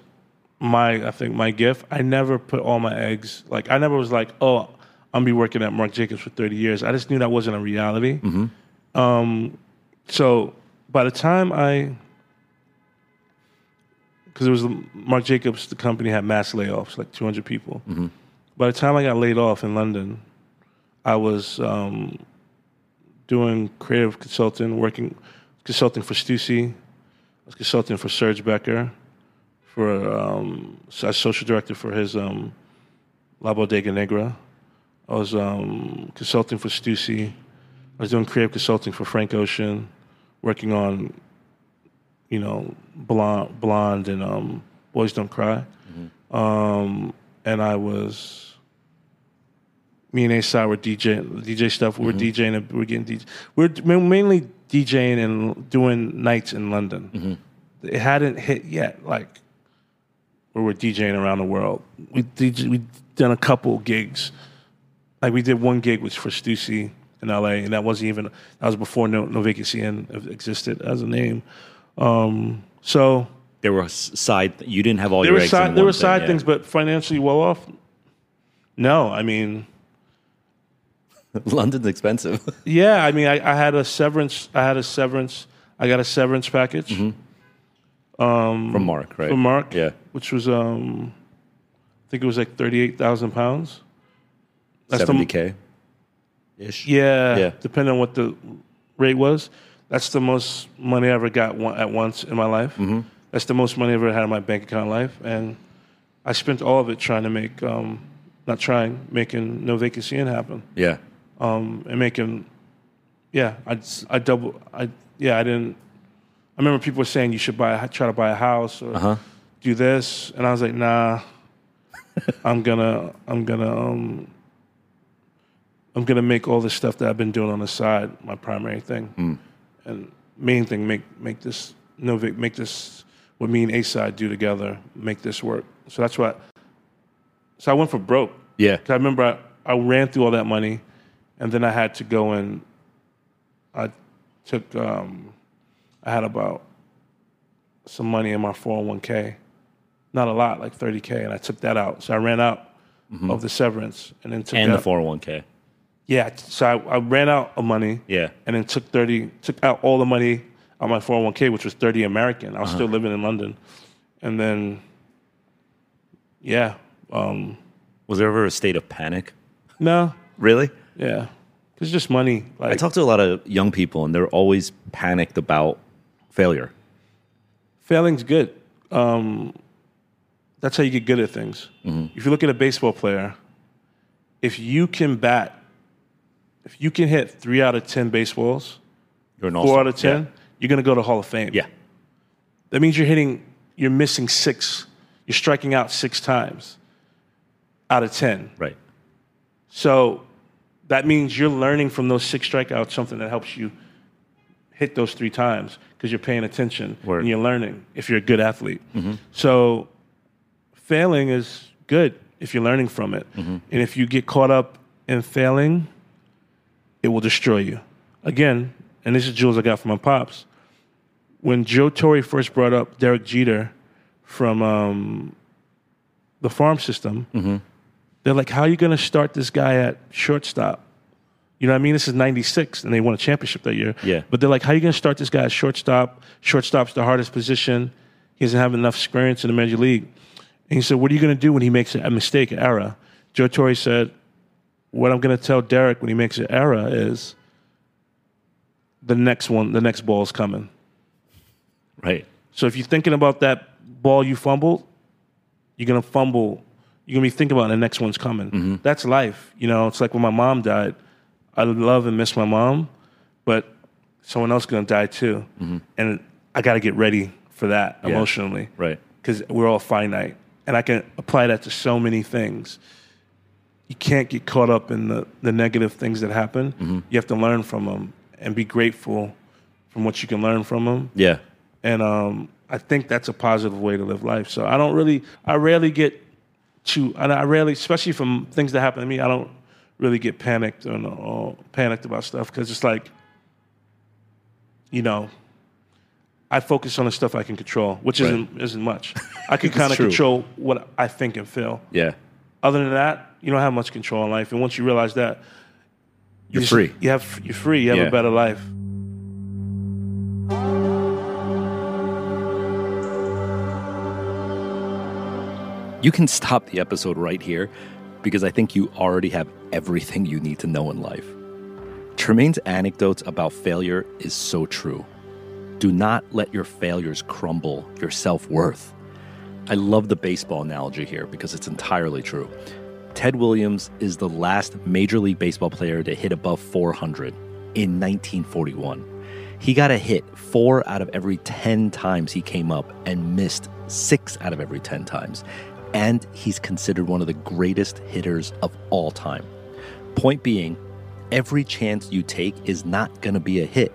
my, I think, my gift. I never put all my eggs, like, I never was like, oh, I'm gonna be working at Marc Jacobs for 30 years. I just knew that wasn't a reality. Um, so by the time I, because it was Marc Jacobs, the company had mass layoffs, like 200 people. By the time I got laid off in London, I was um, doing creative consulting, working consulting for Stussy. I was consulting for Serge Becker, for um, as social director for his um, La Bodega Negra. I was um, consulting for Stussy. I was doing creative consulting for Frank Ocean, working on, you know, Blonde, Blonde and um, Boys Don't Cry. Um, and I was, me and Acyde were DJing, DJ stuff. We were DJing, and we were getting DJ. We were ma- mainly DJing and doing nights in London. It hadn't hit yet, like, where we're DJing around the world. We DJ, we done a couple gigs. Like we did one gig was for Stussy in LA, and that wasn't even that was before No, no Vacancy existed as a name. Um, so There were side. You didn't have all there your were eggs side there were thing, side yeah. things, but financially well off. No, I mean, London's expensive. yeah, I mean, I, I had a severance. I had a severance. I got a severance package from Marc, right? from Marc, Yeah. which was um, I think it was like thirty eight thousand pounds. Seventy k, ish. Yeah, Yeah. depending on what the rate was. That's the most money I ever got one, at once in my life. Mm-hmm. That's the most money I ever had in my bank account life, and I spent all of it trying to make, um, not trying, making No Vacancy Inn happen, Yeah. um, and making, yeah, I I double, I yeah, I didn't. I remember people were saying you should buy, try to buy a house or Uh-huh. do this, and I was like, nah, I'm gonna, I'm gonna, um, I'm gonna make all the stuff that I've been doing on the side my primary thing, mm. and main thing make make this Novik make this what me and Acyde do together make this work. So that's what. So I went for broke. Yeah. Cause I remember I, I ran through all that money, and then I had to go and I took um, I had about some money in my 401k, not a lot, like 30k, and I took that out. So I ran out mm-hmm. of the severance and then took and out. the 401k yeah. So I, I ran out of money, Yeah. and then took 30, took out all the money on my 401k, which was 30 American. I was still living in London, and then yeah, um, Was there ever a state of panic? no, Really? yeah, it's just money. Like I talk to a lot of young people, and they're always panicked about failure. failing's good. Um, that's how you get good at things. If you look at a baseball player, if you can bat, if you can hit three out of ten baseballs, You're an four all-star. out of ten, you're going to go to Hall of Fame. Yeah. That means you're hitting, you're missing six, you're striking out six times out of 10. Right. So that means you're learning from those six strikeouts something that helps you hit those three times because you're paying attention Word. and you're learning if you're a good athlete. Mm-hmm. So failing is good if you're learning from it. Mm-hmm. And if you get caught up in failing, it will destroy you. Again, and this is jewels I got from my pops. When Joe Torre first brought up Derek Jeter from um, the farm system, they're like, how are you going to start this guy at shortstop? You know what I mean? This is 96, and they won a championship that year. Yeah. But they're like, how are you going to start this guy at shortstop? Shortstop's the hardest position. He doesn't have enough experience in the major league. And he said, what are you going to do when he makes a mistake, an error? Joe Torre said, what I'm going to tell Derek when he makes an error is the next one, the next ball is coming. Right. So if you're thinking about that ball you fumbled, you're gonna fumble. You're gonna be thinking about the next one's coming. Mm-hmm. That's life. You know, it's like when my mom died. I love and miss my mom, but someone else is gonna die too, mm-hmm. and I got to get ready for that Yeah. emotionally Right. because we're all finite, and I can apply that to so many things. You can't get caught up in the, the negative things that happen. You have to learn from them and be grateful from what you can learn from them Yeah. and um, I think that's a positive way to live life. So I don't really, I rarely get too, and I rarely, especially from things that happen to me, I don't really get panicked or, or panicked about stuff because it's like, you know, I focus on the stuff I can control, which isn't isn't much. I can kind of control what I think and feel. Yeah. Other than that, you don't have much control in life. And once you realize that, You're you just- free. You have you're free. You have Yeah. a better life. You can stop the episode right here because I think you already have everything you need to know in life. Tremaine's anecdotes about failure is so true. Do not let your failures crumble your self worth. I love the baseball analogy here because it's entirely true. Ted Williams is the last Major League Baseball player to hit above 400 in 1941. He got a hit four out of every 10 times he came up and missed six out of every 10 times. And he's considered one of the greatest hitters of all time. Point being, every chance you take is not going to be a hit.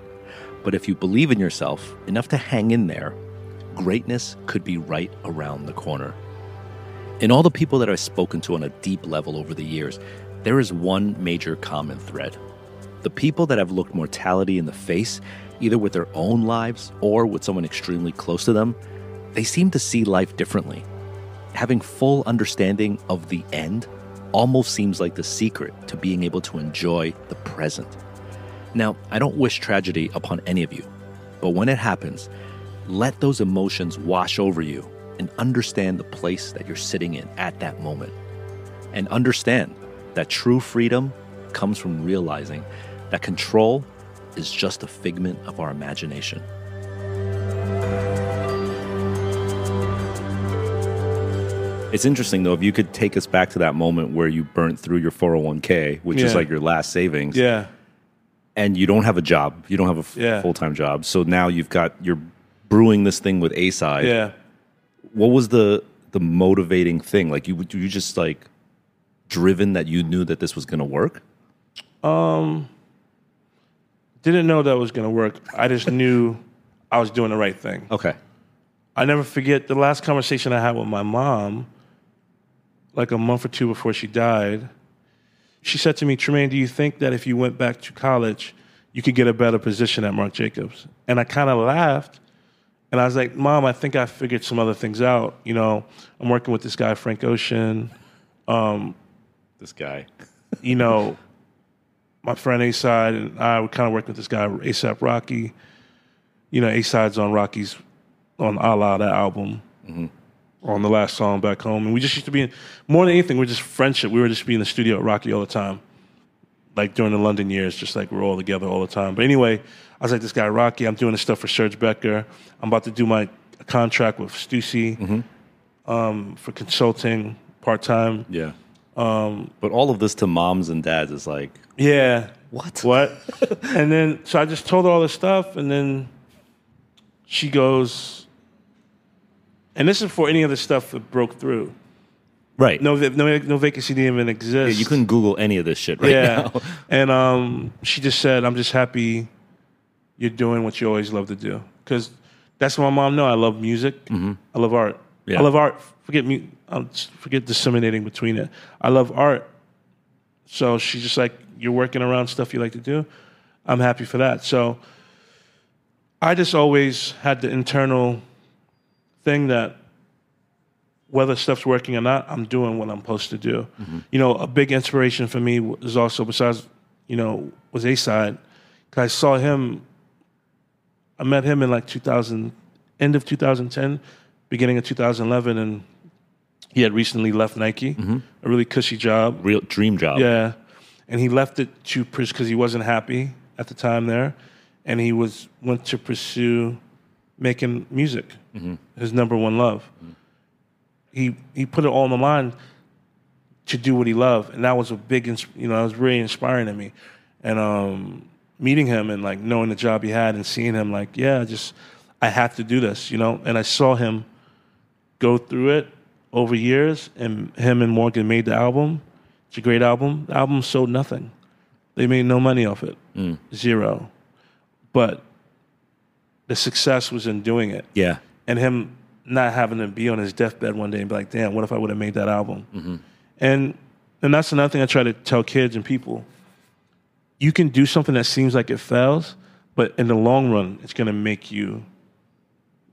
But if you believe in yourself enough to hang in there, greatness could be right around the corner. In all the people that I've spoken to on a deep level over the years, there is one major common thread. The people that have looked mortality in the face, either with their own lives or with someone extremely close to them, they seem to see life differently. Having full understanding of the end almost seems like the secret to being able to enjoy the present. Now, I don't wish tragedy upon any of you, but when it happens, let those emotions wash over you and understand the place that you're sitting in at that moment. And understand that true freedom comes from realizing that control is just a figment of our imagination. It's interesting though, if you could take us back to that moment where you burnt through your 401k, which is like your last savings, Yeah. and you don't have a job, you don't have a f- Yeah. full time job. So now you've got, you're brewing this thing with Acyde. Yeah. What was the, the motivating thing? Like you, you just like driven that you knew that this was going to work? Um didn't know that was going to work. I just knew I was doing the right thing. Okay. I never forget the last conversation I had with my mom, like a month or two before she died. She said to me, Tremaine, do you think that if you went back to college, you could get a better position at Marc Jacobs? And I kind of laughed. And I was like, Mom, I think I figured some other things out. You know, I'm working with this guy, Frank Ocean. Um, this guy. you know, my friend Acyde and I were kind of working with this guy, ASAP Rocky. You know, Acyde's on Rocky's, on A.L.L.A., that album, mm-hmm. on the last song back home. And we just used to be, in, more than anything, we're just friendship. We were just being in the studio at Rocky all the time. Like during the London years, just like we're all together all the time. But anyway, I was like, this guy Rocky, I'm doing this stuff for Serge Becker. I'm about to do my contract with Stussy um, for consulting part time. Yeah. Um, but all of this to moms and dads is like, Yeah. What? What? and then, so I just told her all this stuff, and then she goes, and this is before any of the stuff that broke through. right. No, no, no vacancy didn't even exist. you couldn't Google any of this shit right yeah. now. and um, she just said, "I'm just happy you're doing what you always love to do." Because that's what my mom know. I love music. Mm-hmm. I love art. Yeah. I love art. Forget me. I'll forget disseminating between it. I love art. So she's just like, "You're working around stuff you like to do." I'm happy for that. So I just always had the internal thing that whether stuff's working or not, I'm doing what I'm supposed to do. Mm-hmm. You know, a big inspiration for me was also besides, you know, was Acyde. Cause I saw him. I met him in like 2000, end of 2010, beginning of 2011, and he had recently left Nike, mm-hmm. a really cushy job. Real dream job. Yeah, and he left it to pursue because he wasn't happy at the time there, and he was went to pursue making music, mm-hmm. his number one love. Mm-hmm. He he put it all on the line to do what he loved, and that was a big, you know, that was really inspiring to me. And um, meeting him and like knowing the job he had and seeing him, like, yeah, just I have to do this, you know. And I saw him go through it over years, and him and Morgan made the album. It's a great album. The album sold nothing. They made no money off it, mm. zero. But the success was in doing it, Yeah. and him not having to be on his deathbed one day and be like, "Damn, what if I would have made that album?" Mm-hmm. And and that's another thing I try to tell kids and people. You can do something that seems like it fails, but in the long run, it's going to make you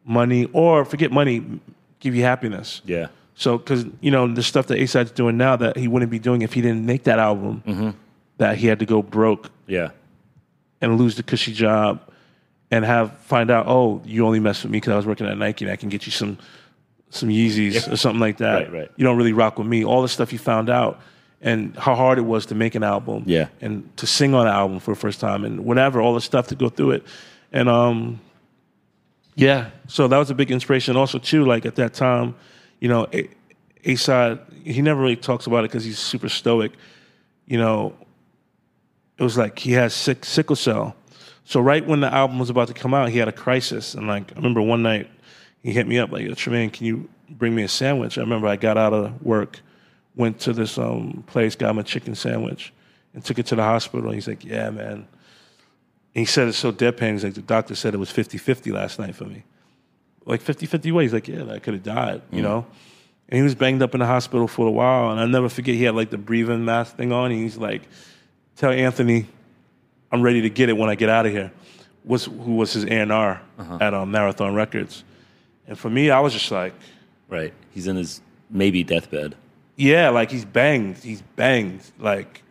money, or forget money, give you happiness. Yeah. So, because you know the stuff that Acyde's doing now that he wouldn't be doing if he didn't make that album, mm-hmm. that he had to go broke Yeah. and lose the cushy job, and have find out, oh, you only mess with me because I was working at Nike and I can get you some some Yeezys or something like that. Right, right. You don't really rock with me. All the stuff he found out, and how hard it was to make an album, Yeah. and to sing on an album for the first time, and whatever, all the stuff to go through it, and um, yeah. So that was a big inspiration. Also, too, like at that time, You know, A- Acyde, he never really talks about it because he's super stoic. You know, it was like he has sick, sickle cell. So right when the album was about to come out, he had a crisis. And like I remember one night he hit me up like, Tremaine, can you bring me a sandwich? I remember I got out of work, went to this um, place, got him a chicken sandwich, and took it to the hospital. And He's like, Yeah, man. And he said it's so deadpan. He's like, the doctor said it was 50-50 last night for me. Like 50-50 way. He's like, Yeah, I could have died, you know? And he was banged up in the hospital for a while. And I'll never forget he had like the breathing mask thing on. And he's like, Tell Anthony I'm ready to get it when I get out of here. Was who was his A&R at um, Marathon Records, and for me, I was just like, Right. He's in his maybe deathbed. Yeah, like he's banged, he's banged. Like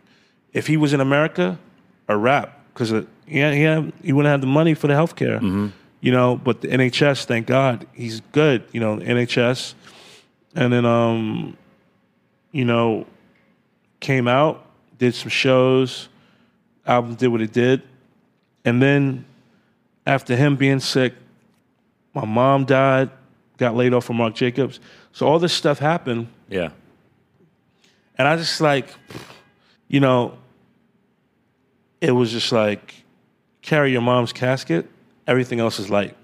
if he was in America, a rap because he had, he, he wouldn't have the money for the healthcare, you know. But the NHS, thank God, he's good, you know. NHS, and then um, you know, came out, did some shows, album did what it did, and then after him being sick, my mom died, got laid off from Marc Jacobs. So all this stuff happened, Yeah. And I just like, you know, it was just like, carry your mom's casket, everything else is light.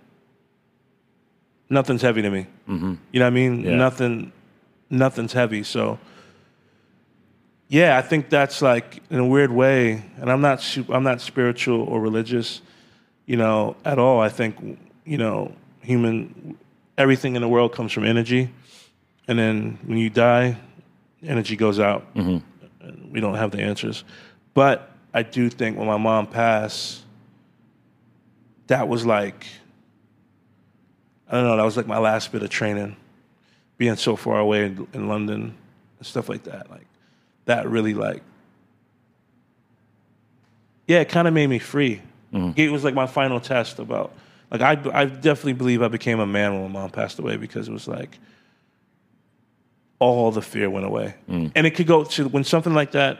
Nothing's heavy to me. Mm-hmm. You know what I mean? Yeah. Nothing, nothing's heavy. So, yeah, I think that's like in a weird way, and I'm not I'm not spiritual or religious, you know, at all. I think you know, human, everything in the world comes from energy, and then when you die, energy goes out. And we don't have the answers, but I do think when my mom passed, that was like, I don't know, that was like my last bit of training, being so far away in, in London and stuff like that. Like that really like, yeah, it kind of made me free. Mm-hmm. It was like my final test about like I I definitely believe I became a man when my mom passed away because it was like all the fear went away, and it could go to when something like that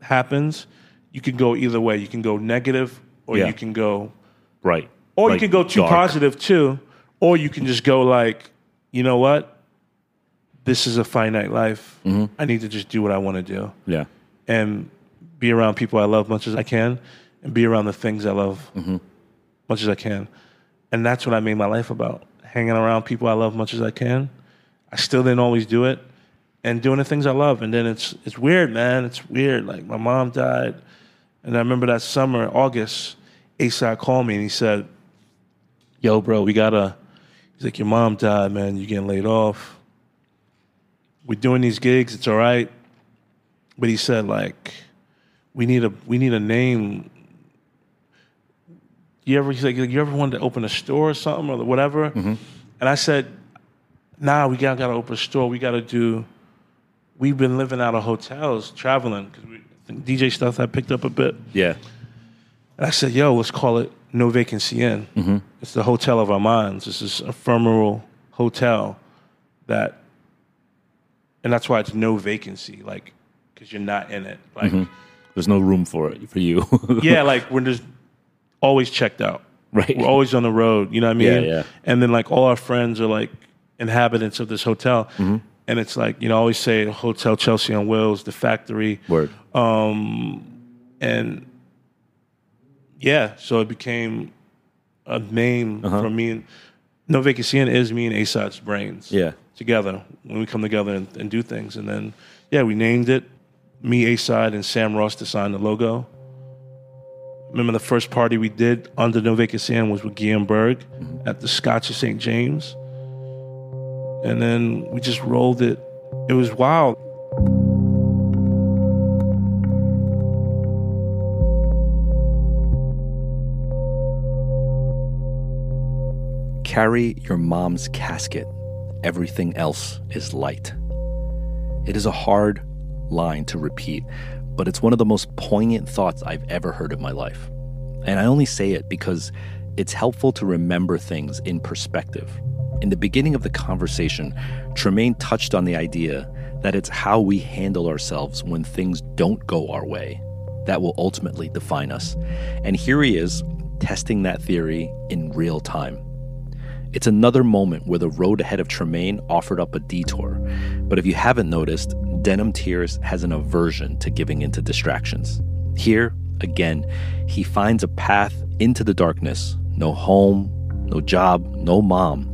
happens, you can go either way. You can go negative, or Yeah. you can go Right. or you can go too dark. positive too, or you can just go like, you know what? This is a finite life. Mm-hmm. I need to just do what I want to do Yeah. and be around people I love much as I can, and be around the things I love Mm-hmm. much as I can. And that's what I made my life about: hanging around people I love much as I can. I still didn't always do it, and doing the things I love. And then it's it's weird, man. It's weird. Like my mom died, and I remember that summer, August. ASAP called me and he said, "Yo, bro, we gotta." He's like, "Your mom died, man. You're getting laid off. We're doing these gigs. It's all right." But he said, like, we need a we need a name. You ever he's like, you ever wanted to open a store or something or whatever? Mm-hmm. And I said, Nah, we got got to open a store. We got to do. We've been living out of hotels, traveling because we think DJ stuff I picked up a bit. Yeah. And I said, yo, let's call it No Vacancy Inn. Mm-hmm. It's the hotel of our minds. It's this ephemeral hotel that, and that's why it's no vacancy, like, because you're not in it. Like, mm-hmm. There's no room for it for you. yeah, like we're just always checked out. Right. We're always on the road. You know what I mean? Yeah, yeah. And then like all our friends are like inhabitants of this hotel. Mm-hmm. And it's like, you know, I always say Hotel Chelsea on Wheels, the factory. Word. and yeah, so it became a name Uh-huh. for me. And No is me and Acyde's brains. Yeah. Together when we come together and, and do things. And then, yeah, we named it. Me, Acyde, and Sam Ross designed the logo. Remember the first party we did under No Vacancy was with Guillaume Berg Mm-hmm. at the Scotch of St. James. And then we just rolled it. It was wild. Carry your mom's casket. Everything else is light. It is a hard line to repeat, but it's one of the most poignant thoughts I've ever heard in my life. And I only say it because it's helpful to remember things in perspective. In the beginning of the conversation, Tremaine touched on the idea that it's how we handle ourselves when things don't go our way that will ultimately define us. And here he is testing that theory in real time. It's another moment where the road ahead of Tremaine offered up a detour. But if you haven't noticed, Denim Tears has an aversion to giving into distractions. Here, again, he finds a path into the darkness no home, no job, no mom.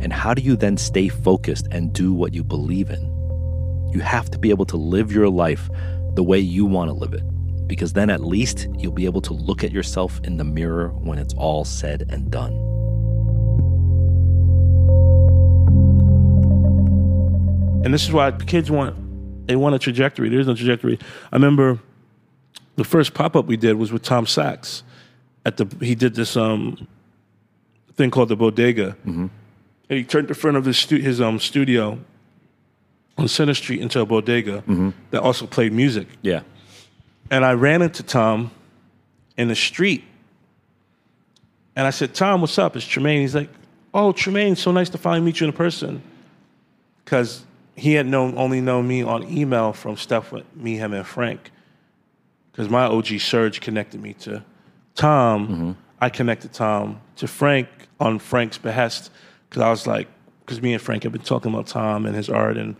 And how do you then stay focused and do what you believe in? You have to be able to live your life the way you want to live it, because then at least you'll be able to look at yourself in the mirror when it's all said and done. And this is why kids want they want a trajectory. There's no trajectory. I remember the first pop up we did was with Tom Sachs. At the he did this um thing called the Bodega, and he turned the front of his stu- his um studio on Center Street into a bodega that also played music. Yeah. And I ran into Tom in the street. And I said, Tom, what's up? It's Tremaine. He's like, Oh, Tremaine, so nice to finally meet you in person. Because he had known only known me on email from stuff with me, him, and Frank. Because my OG Serge connected me to Tom. I connected Tom to Frank on Frank's behest. Because I was like, because me and Frank had been talking about Tom and his art, and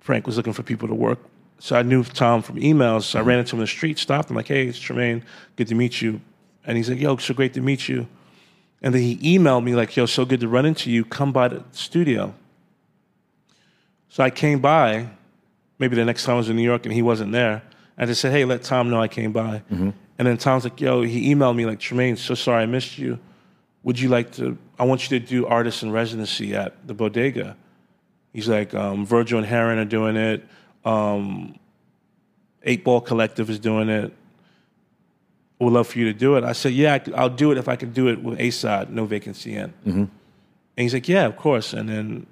Frank was looking for people to work. So I knew Tom from emails. So I mm-hmm. ran into him in the street, stopped him, like, hey, it's Tremaine, good to meet you. And he's like, yo, so great to meet you. And then he emailed me, like, yo, so good to run into you. Come by the studio. So I came by, maybe the next time I was in New York and he wasn't there. And I just said, hey, let Tom know I came by. Mm-hmm. And then Tom's like, yo, he emailed me, like, Tremaine, so sorry I missed you. Would you like to, I want you to do artist in residency at the bodega. He's like, um, Virgil and Heron are doing it. Um, Eight Ball Collective is doing it. Would love for you to do it. I said, yeah, I'll do it if I can do it with A side, No Vacancy Inn. And he's like, yeah, of course. And then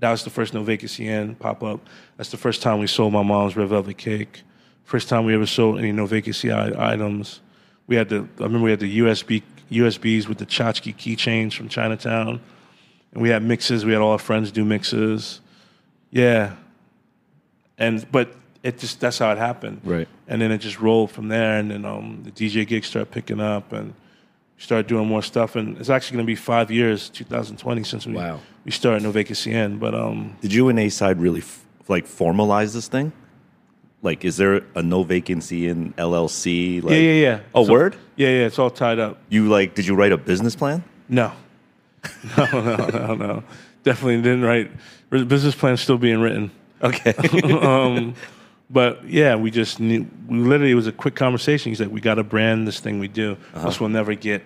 that was the first No Vacancy Inn pop up. That's the first time we sold my mom's red velvet cake. First time we ever sold any no vacancy I- items. We had the I remember we had the USB USBs with the tchotchke keychains from Chinatown, and we had mixes. We had all our friends do mixes. Yeah, and but it just that's how it happened. Right. And then it just rolled from there, and then um, the DJ gigs started picking up, and we started doing more stuff. And it's actually going to be five years, 2020, since we Wow. we started No Vacancy Inn. But um, Did you and Acyde really f- like formalize this thing? Like, is there a No Vacancy Inn LLC? Like, yeah, yeah, yeah. Oh, So- word? Yeah, yeah. It's all tied up. You like? Did you write a business plan? No, no, no, no, no. Definitely didn't write. Business plan's still being written. Okay. um, but yeah, we just knew. We literally it was a quick conversation. He's like, "We got to brand this thing we do. Uh-huh. Else we'll never get.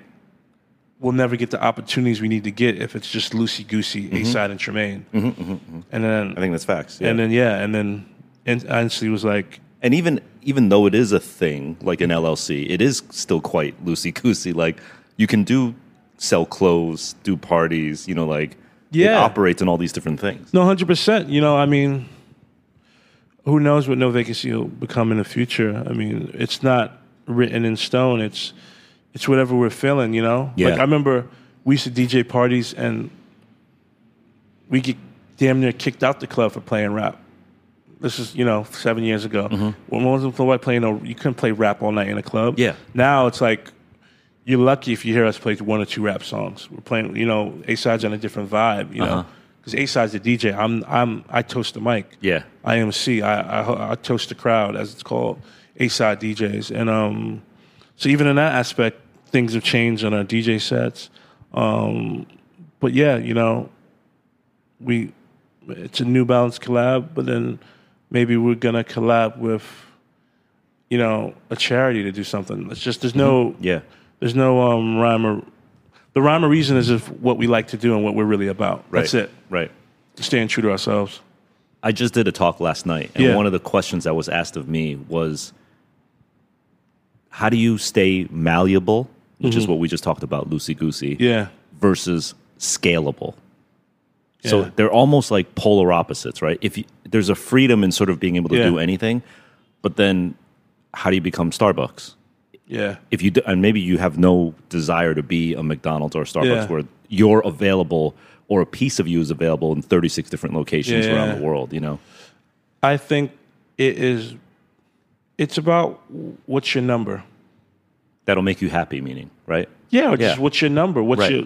We'll never get the opportunities we need to get if it's just loosey goosey, Acyde and Tremaine. And then Mm-hmm, I think that's facts. Yeah. and then yeah, and then and honestly was like, And even even though it is a thing like an LLC, it is still quite loosey goosey. Like you can do sell clothes, do parties. You know, like it Yeah. operates in all these different things. No, hundred percent. You know, I mean, who knows what no vacancy will become in the future? I mean, it's not written in stone. It's it's whatever we're feeling. You know, Yeah. like I remember we used to DJ parties and we get damn near kicked out the club for playing rap. This is you know seven years ago. When wasn't nobody playing? No, you couldn't play rap all night in a club. Yeah. Now it's like you're lucky if you hear us play one or two rap songs. We're playing, you know, Acyde's on a different vibe, you know, Uh-huh. because Acyde's the DJ. I'm, I'm, I toast the mic. Yeah. I MC. I, I, I toast the crowd, as it's called, Acyde DJs. And um, so even in that aspect, things have changed on our DJ sets. Um, but yeah, you know, we, it's a New Balance collab, but then maybe we're gonna collab with, you know, a charity to do something. It's just there's no Yeah. there's no um, rhyme or the rhyme or reason is if what we like to do and what we're really about. Right. That's it. Right. Staying true to ourselves. I just did a talk last night, and Yeah. one of the questions that was asked of me was, "How do you stay malleable?" Which is what we just talked about, loosey goosey, Mm-hmm. Yeah. versus scalable. So they're almost like polar opposites, right? If you, there's a freedom in sort of being able to Yeah. do anything, but then how do you become Starbucks? Yeah. If you do, and maybe you have no desire to be a McDonald's or a Starbucks Yeah. where you're available or a piece of you is available in 36 different locations Yeah. around the world, you know? I think it is it's about what's your number. That'll make you happy, meaning, right? Yeah, just what's your number? What's Right. your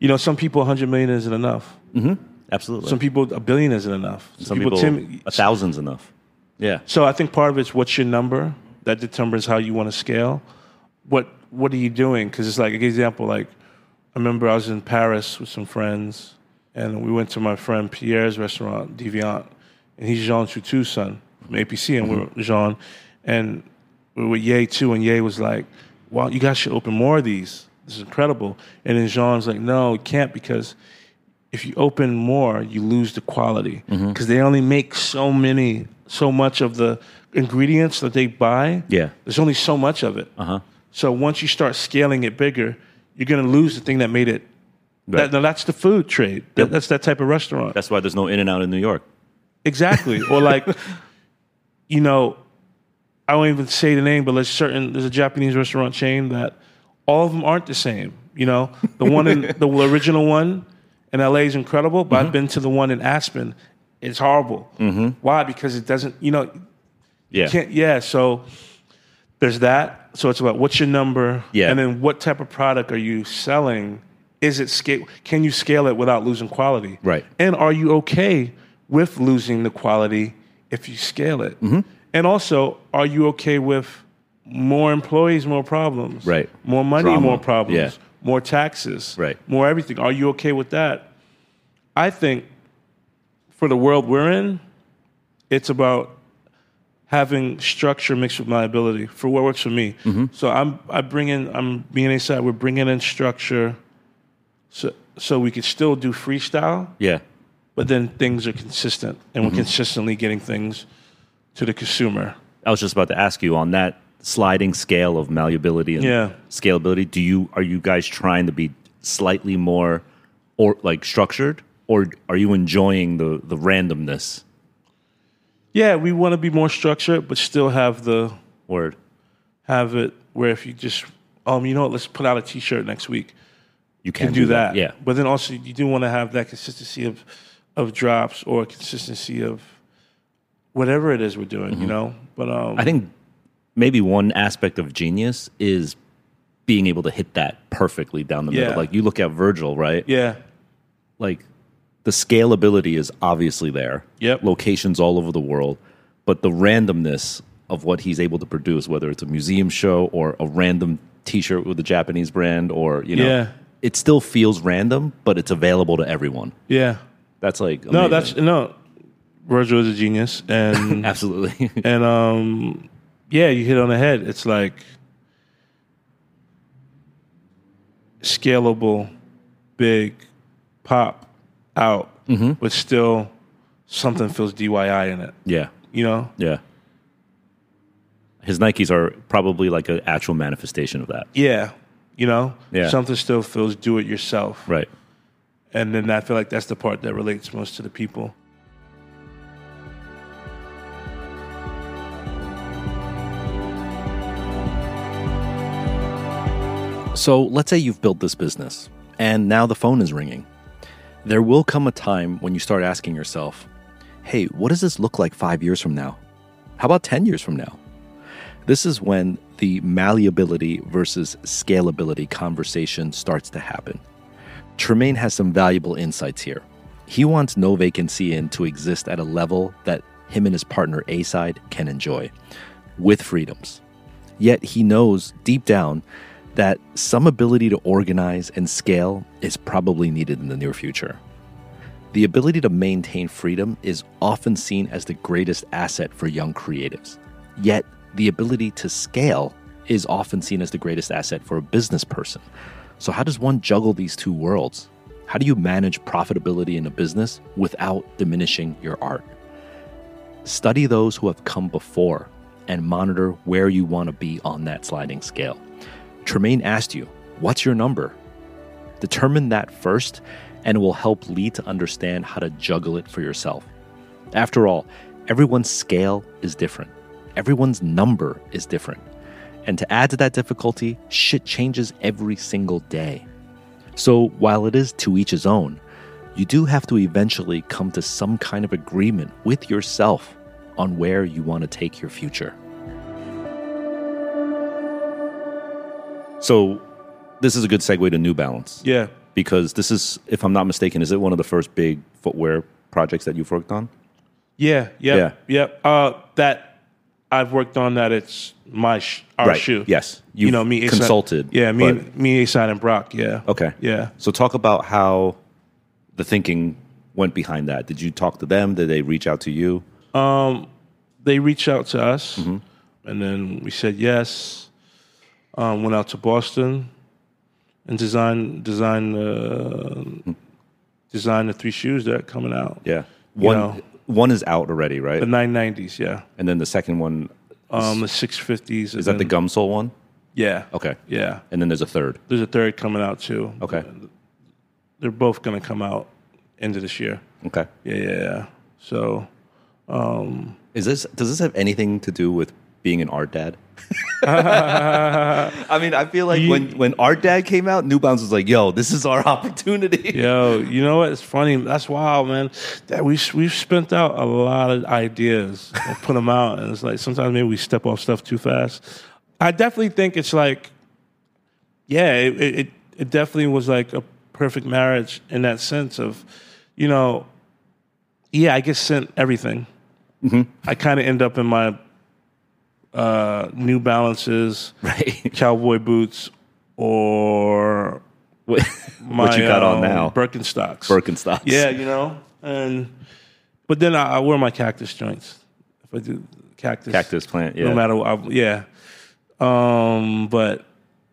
You know, some people 100 million isn't enough. Mm-hmm. Absolutely. Some people a billion isn't enough. Some people, Tim- a thousand's enough. Yeah. So I think part of it's what's your number that determines how you want to scale. What what are you doing? Because it's like an example. Like I remember I was in Paris with some friends, and we went to my friend Pierre's restaurant, Deviant, and he's Jean Touitou's son from APC, and we we're mm-hmm. Jean, and we were with Ye too, and Ye was like, "Wow, you guys should open more of these. This is incredible." And then Jean's like, "No, you can't because." If you open more, you lose the quality because they only make so many, so much of the ingredients that they buy. Yeah. There's only so much of it. Uh huh. So once you start scaling it bigger, you're going to lose the thing that made it. Right. That, now that's the food trade. That, Yep. That's that type of restaurant. That's why there's no In and Out in New York. exactly. or like, you know, I won't even say the name, but there's certain there's a Japanese restaurant chain that all of them aren't the same. You know, the one in the original one in LA is incredible, but I've been to the one in Aspen. It's horrible. Why? Because it doesn't. You know, Yeah. can't yeah so there's that so it's about what's your number Yeah. and then what type of product are you selling is it scale can you scale it without losing quality Right. and are you okay with losing the quality if you scale it Mm-hmm. and also are you okay with more employees more problems Right. more money Drama. more problems Yeah. More taxes Right. more everything are you okay with that i think for the world we're in it's about having structure mixed with liability for what works for me. Mm-hmm. So I'm I bring in I'm BNA side. We're bringing in structure, so so we could still do freestyle, Yeah. but then things are consistent, and Mm-hmm. we're consistently getting things to the consumer. I was just about to ask you on that sliding scale of malleability and Yeah. scalability. Do you are you guys trying to be slightly more or like structured, or are you enjoying the the randomness? Yeah, we want to be more structured, but still have the Word. have it where if you just um you know what, let's put out a T-shirt next week. You can can do that. Yeah. But then also you do want to have that consistency of of drops or consistency of whatever it is we're doing, you know. But um Mm-hmm. I think maybe one aspect of genius is being able to hit that perfectly down the Yeah. middle. Like you look at Virgil, right? yeah, Like the scalability is obviously there. Yep. Locations all over the world, but the randomness of what he's able to produce, whether it's a museum show or a random T-shirt with a Japanese brand, or you know, Yeah. it still feels random, but it's available to everyone. yeah. That's like No, that's no. Virgil is a genius, and absolutely and um, yeah, you hit on the head. It's like scalable, big, pop out, mm-hmm. but still something feels DIY in it. yeah, You know? yeah. His Nikes are probably like an actual manifestation of that, Yeah. You know? Yeah. Something still feels do it yourself. right? And then I feel like that's the part that relates most to the people. So let's say you've built this business and now the phone is ringing. There will come a time when you start asking yourself, hey, what does this look like five years from now? How about 10 years from now? This is when the malleability versus scalability conversation starts to happen. Tremaine has some valuable insights here. He wants No Vacancy Inn to exist at a level that him and his partner Acyde can enjoy with freedoms. Yet he knows deep down that some ability to organize and scale is probably needed in the near future. The ability to maintain freedom is often seen as the greatest asset for young creatives. Yet, the ability to scale is often seen as the greatest asset for a business person. So, how does one juggle these two worlds? How do you manage profitability in a business without diminishing your art? Study those who have come before and monitor where you want to be on that sliding scale. Tremaine asked you, What's your number? Determine that first, and it will help lead to understand how to juggle it for yourself. After all, everyone's scale is different, everyone's number is different. And to add to that difficulty, shit changes every single day. So while it is to each his own, you do have to eventually come to some kind of agreement with yourself on where you want to take your future. So, this is a good segue to New Balance. Yeah. because this is, if I'm not mistaken, is it one of the first big footwear projects that you've worked on? Yeah, yeah, Yeah. yeah. Uh, that I've worked on that. It's my sh- our right. shoe. Yes. you You've know me. Acyde- consulted. Yeah, me, but- me, Acyde and Brock. Yeah. Okay. Yeah. So talk about how the thinking went behind that. Did you talk to them? Did they reach out to you? They reached out to us, Mm-hmm. and then we said yes. Um, went out to Boston and designed designed uh, designed the three shoes that are coming out. Yeah. You One know. one is out already, right? The 990s. Yeah. and then the second one Um, the 650s. is that the gum sole one? Yeah. Okay. Yeah. And then there's a third. There's a third coming out too. Okay. They're both going to come out end of this year. Okay. Yeah, yeah, yeah. So, Is this does this have anything to do with being an art dad? I mean, I feel like You- when when art dad came out, New Balance was like, "Yo, this is our opportunity." yo, you know what? It's funny. That's wild, man. That we we've spent out a lot of ideas and put them out, and it's like sometimes maybe we step off stuff too fast. I definitely think it's like, yeah, it it, it definitely was like a perfect marriage in that sense of, you know, yeah, I get sent everything. Mm-hmm. I kind of end up in my uh, New Balances, Right. cowboy boots, or what, my, what you got on um, now? Birkenstocks. Birkenstocks. Yeah, you know, and but then I, I wear my cactus joints if I do cactus. Cactus plant. Yeah. No matter what, I, yeah. Um, but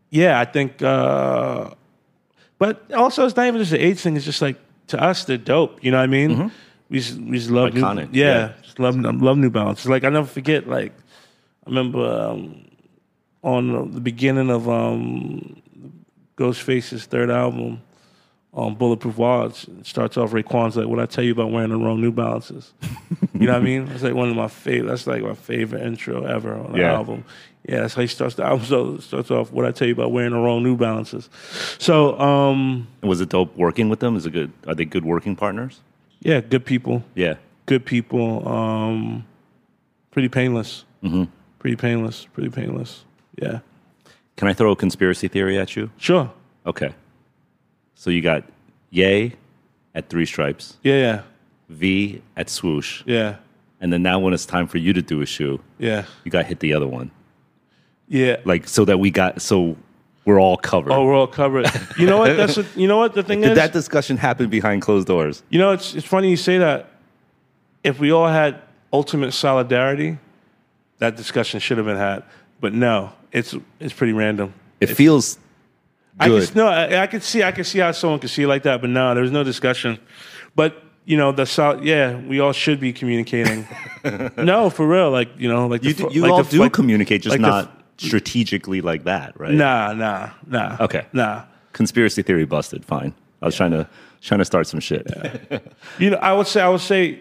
yeah, I think. Uh, but also, it's not even just the age thing. It's just like to us, they're dope. You know what I mean? We just, we just love Mm-hmm. Iconic, New, yeah, yeah. just love love New Balance. Like I never forget. Like I remember um, on the beginning of um, Ghostface's third album, on Bulletproof Wallets, it starts off Raekwon's like, "What I tell you about wearing the wrong New Balances?" you know what I mean? It's like one of my favorite. That's like my favorite intro ever on the Yeah. album. Yeah, that's how he starts the album. So it starts off, "What I tell you about wearing the wrong New Balances." So um, Was it dope working with them? Is it good? Are they good working partners? yeah, good people. Yeah. good people. Um, pretty painless. Mm-hmm. Pretty painless. Pretty painless. Yeah. Can I throw a conspiracy theory at you? Sure. Okay. So you got Yay at three stripes, Yeah. Yeah. V at swoosh, Yeah. and then now when it's time for you to do a shoe, Yeah. you got to hit the other one. Yeah. Like so that we got so we're all covered. Oh, we're all covered. You know what? That's what, you know what the thing Did is. that discussion happened behind closed doors? you know, it's it's funny you say that. If we all had ultimate solidarity, that discussion should have been had. But no, it's it's pretty random. It feels I good. can, no, I, I could see I could see how someone could see it like that, but no, there was no discussion. But you know, the sol- yeah, we all should be communicating. no, for real, like you know, like you the, do, you like all the- do like- communicate, just like the not strategically like that, right? Nah, nah, nah. Okay. nah. Conspiracy theory busted. Fine. I was trying to trying to start some shit. You know, I would say I would say,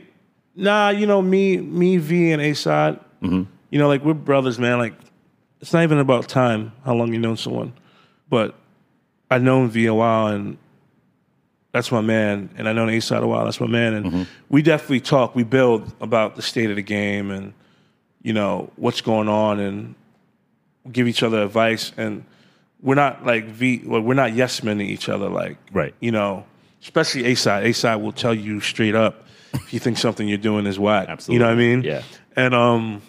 nah. You know, me, me, V, and Acyde. Mm-hmm. You know, like we're brothers, man. Like it's not even about time, how long you know someone, but I've known V a while, and that's my man. And I known Acyde a while. That's my man. And Mm-hmm. we definitely talk. We build about the state of the game and you know what's going on, and give each other advice. And we're not like V. Well, we're not yes men to each other. Like Right. you know, especially Acyde. A side will tell you straight up if you think something you're doing is whack. Absolutely. You know what I mean? Yeah. And um,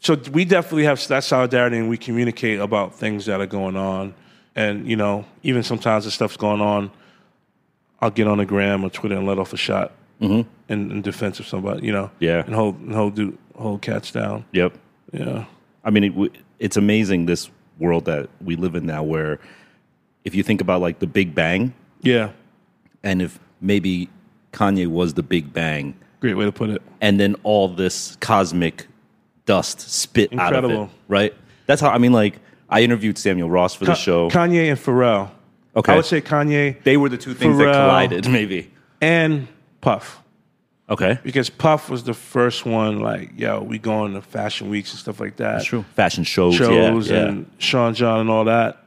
so we definitely have that solidarity, and we communicate about things that are going on. And you know, even sometimes the stuff's going on, I'll get on the gram or Twitter and let off a shot in, in defense of somebody. You know? Mm-hmm. Yeah. And hold and hold do, hold cats down. Yep. Yeah. I mean, it, it's amazing this world that we live in now, where if you think about like the Big Bang, Yeah. and if maybe Kanye was the Big Bang, Great way to put it. and then all this cosmic dust spit out of Incredible. it, right? That's how I mean. Like I interviewed Samuel Ross for the show. Kanye and Pharrell. Okay. I would say Kanye they were the two things that collided, maybe. and Puff. Okay, because Puff was the first one. Like, yo, we going to fashion weeks and stuff like that. that's true. Fashion shows, Shows yeah, yeah. and Sean John and all that.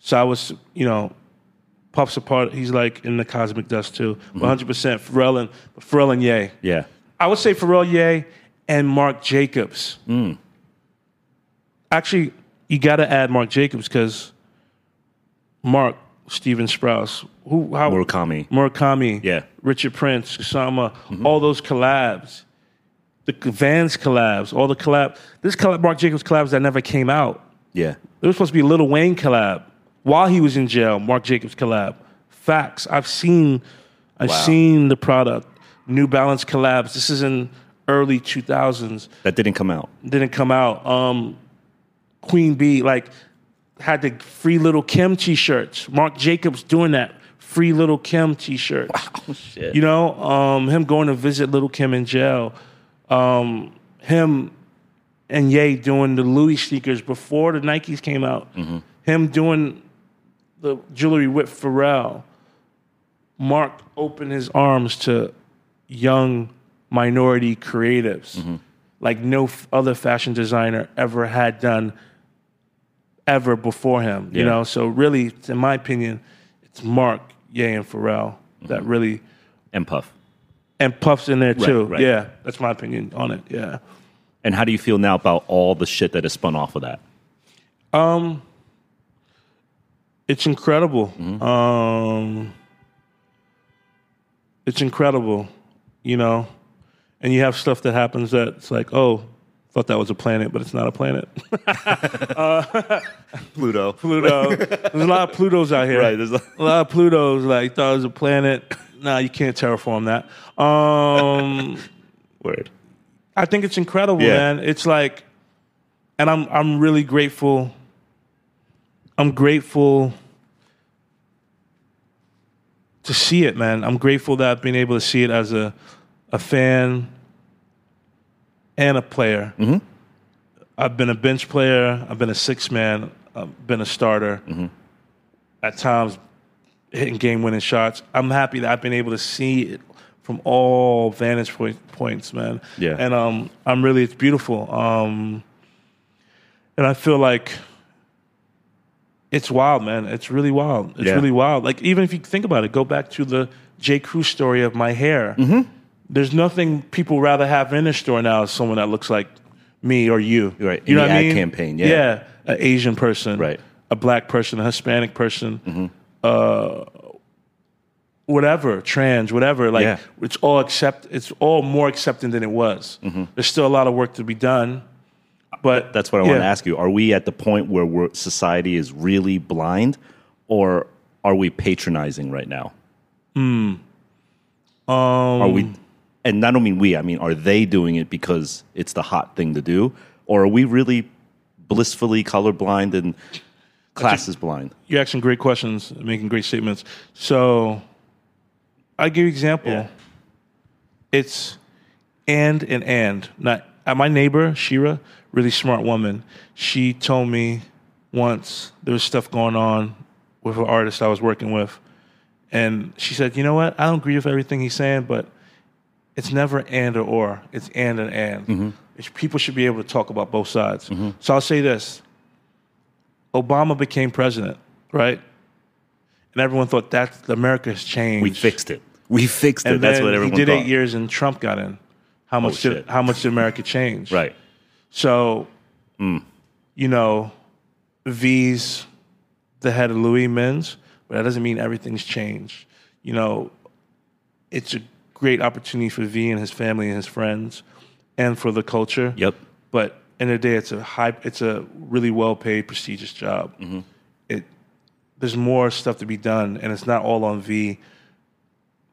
So I was, you know, Puff's a part. He's like in the cosmic dust too. Mm-hmm. One hundred percent Pharrell and Pharrell and Ye. yeah. I would say Pharrell Ye and Marc Jacobs. Mm. Actually, you got to add Marc Jacobs because Mark Stephen Sprouse, who how Murakami. Murakami, Yeah. Richard Prince, Kusama, all those collabs, the Vans collabs, all the collab. This collab, Marc Jacobs collabs that never came out. Yeah. There was supposed to be a Lil Wayne collab while he was in jail. Marc Jacobs collab. Facts. I've seen. I've Wow. seen the product. New Balance collabs. This is in early 2000s. That didn't come out. Didn't come out. Um, Queen Bee like had the Free Lil' Kim T-shirts. Marc Jacobs doing that. Free Lil' Kim t-shirt. Oh shit. You know, um, him going to visit Lil' Kim in jail, um, him and Ye doing the Louis sneakers before the Nikes came out, him doing the jewelry with Pharrell. Mark opened his arms to young minority creatives like no f- other fashion designer ever had done ever before him. You know, so really, in my opinion, it's Marc, Ye, and Pharrell that really and Puff. and Puff's in there too. right. Yeah, that's my opinion on it. Yeah. And how do you feel now about all the shit that has spun off of that? Um, it's incredible. Um, it's incredible, you know. And you have stuff that happens that's like, oh, thought that was a planet, but it's not a planet. Pluto. Pluto. There's a lot of Plutos out here. Right. There's a- A lot of Plutos like thought it was a planet. Nah, you can't terraform that. Um, Word. I think it's incredible, Yeah. man. It's like, and I'm I'm really grateful. I'm grateful to see it, man. I'm grateful that I've been able to see it as a a fan and a player. I've been a bench player. I've been a six man. I've been a starter. At times, hitting game winning shots. I'm happy that I've been able to see it from all vantage point, points, man. Yeah. And um, I'm really it's beautiful. Um, and I feel like it's wild, man. It's really wild. It's Yeah. really wild. Like even if you think about it, go back to the J. Crew story of my hair. Mm-hmm. There's nothing people rather have in their store now as someone that looks like me or you. Right. You In know the what I ad mean? campaign, yeah. Yeah. An Asian person. Right. Mm-hmm. A black person, a Hispanic person, uh, whatever, trans, whatever. Like Yeah. it's all accept. It's all more accepting than it was. Mm-hmm. There's still a lot of work to be done, but That's what I want to ask you. Are we at the point where we're, society is really blind, or are we patronizing right now? Hmm. are Um, we? And I don't mean we. I mean, are they doing it because it's the hot thing to do, or are we really blissfully colorblind and class is blind? You're asking great questions, making great statements. So, I give you an example. Yeah. It's and and and. Not uh, my neighbor Shira, really smart woman. She told me once there was stuff going on with an artist I was working with, and she said, "You know what? I don't agree with everything he's saying, but it's never and or or. It's and and and. It's- people should be able to talk about both sides. So I'll say this: Obama became president, right? And everyone thought that America has changed. We fixed it. We fixed it. That's what everyone he did thought. eight years, and Trump got in. How much shit. did how much did America change? Right. So, Mm. you know, V's the head of Louis Men's, but that doesn't mean everything's changed. You know, it's a great opportunity for V and his family and his friends, and for the culture. Yep. But in the day, it's a high, it's a really well paid, prestigious job. Mm-hmm. It there's more stuff to be done, and it's not all on V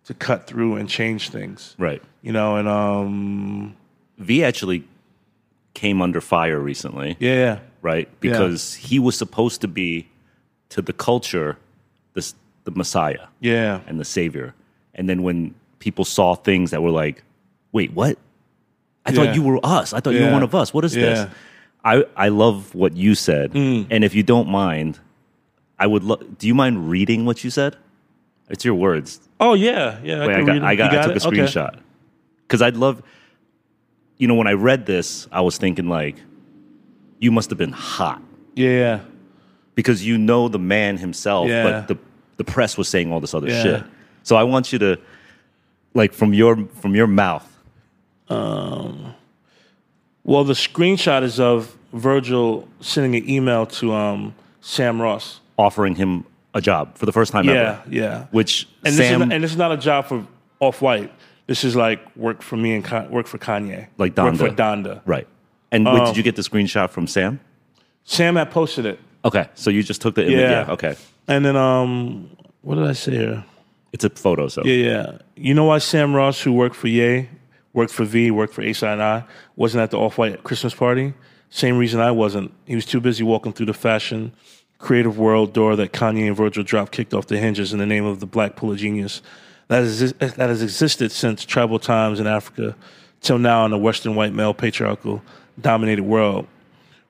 to cut through and change things. Right. You know, and um, V actually came under fire recently. yeah, right? Because he was supposed to be to the culture the the Messiah yeah, and the Savior, and then when people saw things that were like, "Wait, what? I Yeah. thought you were us. I thought you were one of us. What is Yeah. Mm. this?" I I love what you said, and if you don't mind, I would. Lo- Do you mind reading what you said? It's your words. Oh yeah, yeah. Wait, I can got. I, got, You I took it? a Okay. screenshot because I'd love. You know, when I read this, I was thinking like, you must have been hot Yeah, because you know the man himself, Yeah. but the the press was saying all this other Yeah. shit. So I want you to, like, from your from your mouth. Well, the screenshot is of Virgil sending an email to um, Sam Ross. offering him a job for the first time Yeah, ever. yeah. Yeah. Which And Sam, this is not, and this is not a job for Off White. This is like work for me and Con- work for Kanye. Like Work Donda. for Donda. right? And wait, Um, did you get the screenshot from Sam? Sam had posted it, Okay, so you just took the image. Yeah. Yeah. Okay, and then um, what did I say here? It's a photo. So Yeah, yeah. You know why Sam Ross, who worked for Ye, worked for V, worked for Acyde and I, wasn't at the Off White Christmas party? Same reason I wasn't. He was too busy walking through the fashion creative world door that Kanye and Virgil dropped kicked off the hinges in the name of the Black Pool of Genius. That, is, that has existed since tribal times in Africa till now in the Western white male patriarchal dominated world.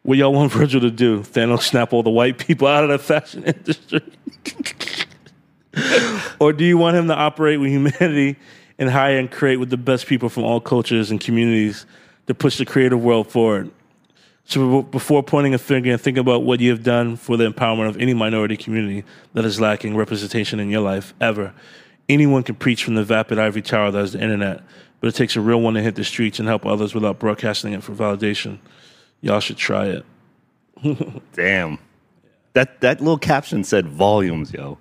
What y'all want Virgil to do? Thanos snap all the white people out of the fashion industry? or do you want him to operate with humanity and hire and create with the best people from all cultures and communities to push the creative world forward? So before pointing a finger and think about what you have done for the empowerment of any minority community that is lacking representation in your life ever. Anyone can preach from the vapid ivory tower that is the internet, but it takes a real one to hit the streets and help others without broadcasting it for validation. Y'all should try it. damn, that that little caption said volumes, yo.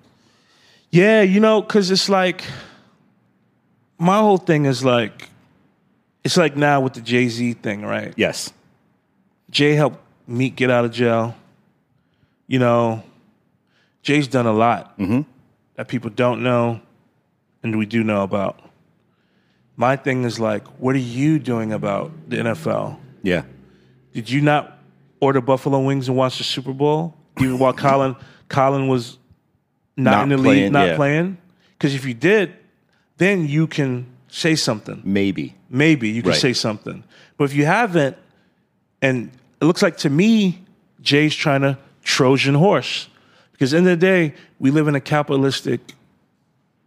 Yeah, you know, because it's like my whole thing is like it's like now with the Jay Z thing, right? Yes, Jay helped Meek get out of jail. You know, Jay's done a lot mm-hmm. that people don't know and we do know about. My thing is like, what are you doing about the NFL? yeah, Did you not order buffalo wings and watch the Super Bowl even while Colin Colin was not, Not in the playing, league, not yeah. playing? Because if you did, then you can say something. maybe. Maybe you can Right. say something. But if you haven't, and it looks like to me, Jay's trying to Trojan horse. Because in the, the day, we live in a capitalistic,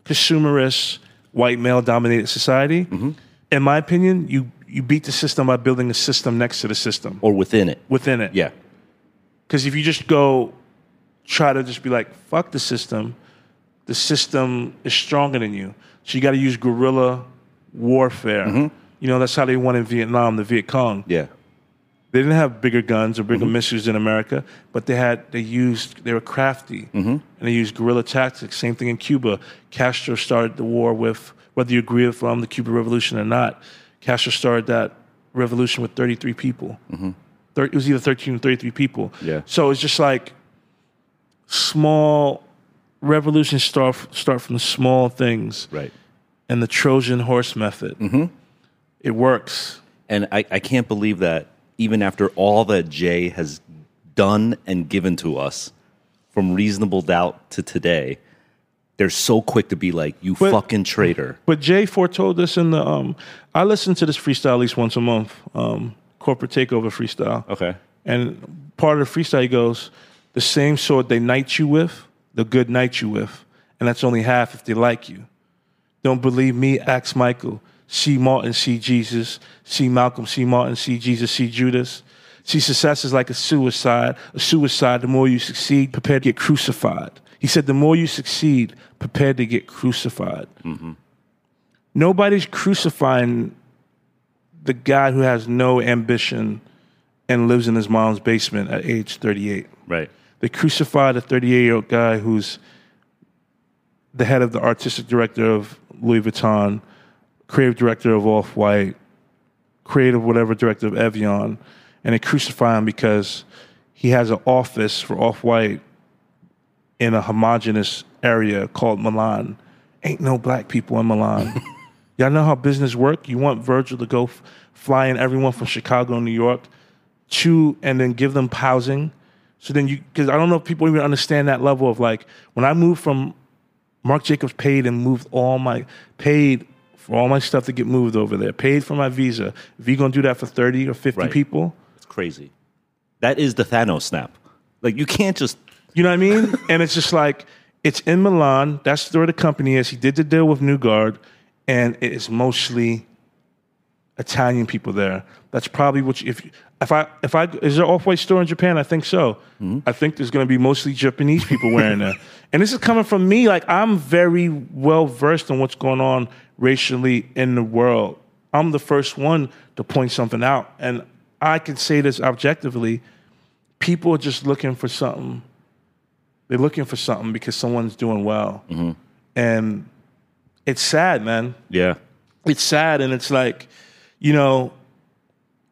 consumerist, white male dominated society. Mm-hmm. In my opinion, you, you beat the system by building a system next to the system Or within it. within it. Yeah, Because if you just go try to just be like, fuck the system, the system is stronger than you. So you got to use guerrilla warfare. You know, that's how they won in Vietnam, the Viet Cong. yeah, They didn't have bigger guns or Mm-hmm. bigger missiles in America, but they had, they used, they were crafty. Mm-hmm. And they used guerrilla tactics. Same thing in Cuba. Castro started the war with, whether you agree with um, the Cuban Revolution or not, Castro started that revolution with 33 people. Thir- it was either 13 or 33 people. Mm-hmm. Yeah. So it's just like small revolutions start start from the small things right. and the Trojan horse method. Mm-hmm. It works. And I, I can't believe that even after all that Jay has done and given to us, from reasonable doubt to today, they're so quick to be like, "You But- fucking traitor." But Jay foretold this in the. Um, I listen to this freestyle at least once a month. Um, corporate takeover freestyle. Okay. And part of the freestyle he goes, the same sword they knight you with, the good knight you with. And that's only half if they like you. Don't believe me? Ask Michael. See Martin, see Jesus. See Malcolm, see Martin, see Jesus, see Judas. See, success is like a suicide. A suicide, the more you succeed, prepare to get crucified. He said, the more you succeed, prepare to get crucified. Mm-hmm. Nobody's crucifying the guy who has no ambition and lives in his mom's basement at age 38. Right. They crucified a 38 year old guy who's the head of the artistic director of Louis Vuitton, creative director of Off White, creative whatever director of Evian, and they crucify him because he has an office for Off White in a homogenous area called Milan. Ain't no black people in Milan. Y'all know how business work? You want Virgil to go f- fly in everyone from Chicago and New York to and then give them housing. So then you, because I don't know if people even understand that level of like, when I moved from Marc Jacobs paid and moved all my, paid for all my stuff to get moved over there, paid for my visa. If you're going to do that for 30 or 50 Right. people, It's crazy. That is the Thanos snap. Like you can't just You know what I mean? and it's just like it's in Milan. That's where the company is. He did the deal with New Guard, and it is mostly Italian people there. That's probably what you, if you- if I if I is there an off white store in Japan? I think so. I think there's going to be mostly Japanese people wearing that. And this is coming from me. Like I'm very well versed in what's going on racially in the world. I'm the first one to point something out, and I can say this objectively. People are just looking for something They're looking for something because someone's doing well, Mm-hmm. and it's sad, man. Yeah. It's sad, and it's like, you know,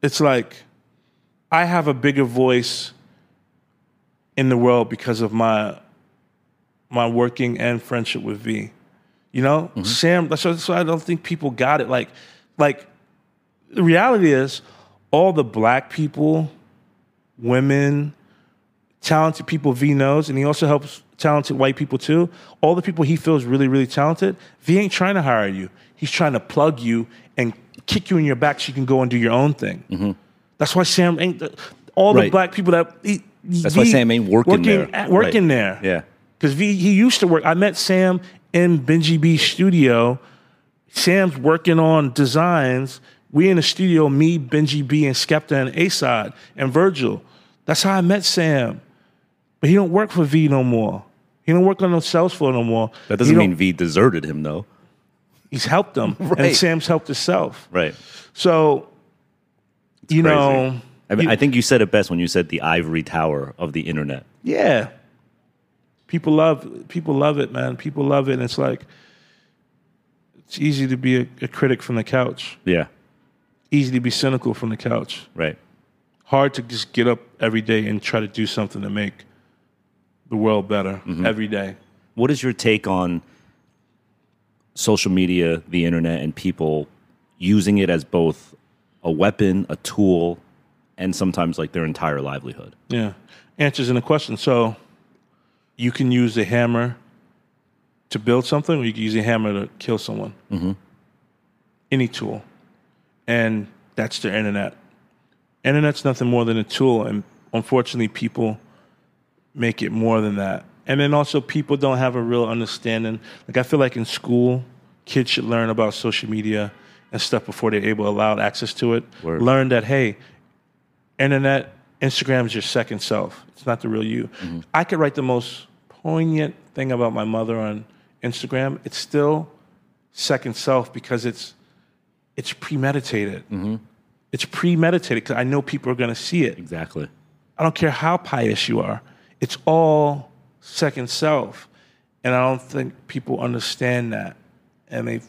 it's like I have a bigger voice in the world because of my my working and friendship with V. You know, mm-hmm. Sam. That's why, that's why I don't think people got it. Like, like the reality is, all the black people, women, talented people V knows, and he also helps talented white people too. All the people he feels really, really talented, V ain't trying to hire you. He's trying to plug you and kick you in your back so you can go and do your own thing. Mm-hmm. That's why Sam ain't the, all the Right. black people that. He, That's why Sam ain't working there. at- working Right. there. Yeah. Because V he used to work. I met Sam in Benji B's studio. Sam's working on designs. We in the studio, me, Benji B, and Skepta and Acyde and Virgil. That's how I met Sam. But he don't work for V no more. He don't work on no floor no more. That doesn't He don't- mean V deserted him, though. he's helped them, Right. and Sam's helped himself. Right. So, you Crazy. know, I, mean, you- I think you said it best when you said the ivory tower of the internet. yeah, people love people love it, man. People love it, and it's like it's easy to be a, a critic from the couch. Yeah. Easy to be cynical from the couch. Right. Hard to just get up every day and try to do something to make the world better mm-hmm. every day. What is your take on social media, the internet, and people using it as both a weapon, a tool, and sometimes like their entire livelihood? Yeah. Answers in the question. So you can use a hammer to build something, or you can use a hammer to kill someone. Mm-hmm. Any tool. And that's the internet. Internet's nothing more than a tool, and unfortunately, people make it more than that. And then also, people don't have a real understanding. Like, I feel like in school, kids should learn about social media and stuff before they're able allowed access to it. Word. Learn that, hey, internet, Instagram is your second self. It's not the real you. Mm-hmm. I could write the most poignant thing about my mother on Instagram. It's still second self because it's it's premeditated. Mm-hmm. It's premeditated because I know people are going to see it. Exactly. I don't care how pious you are. It's all second self, and I don't think people understand that, and they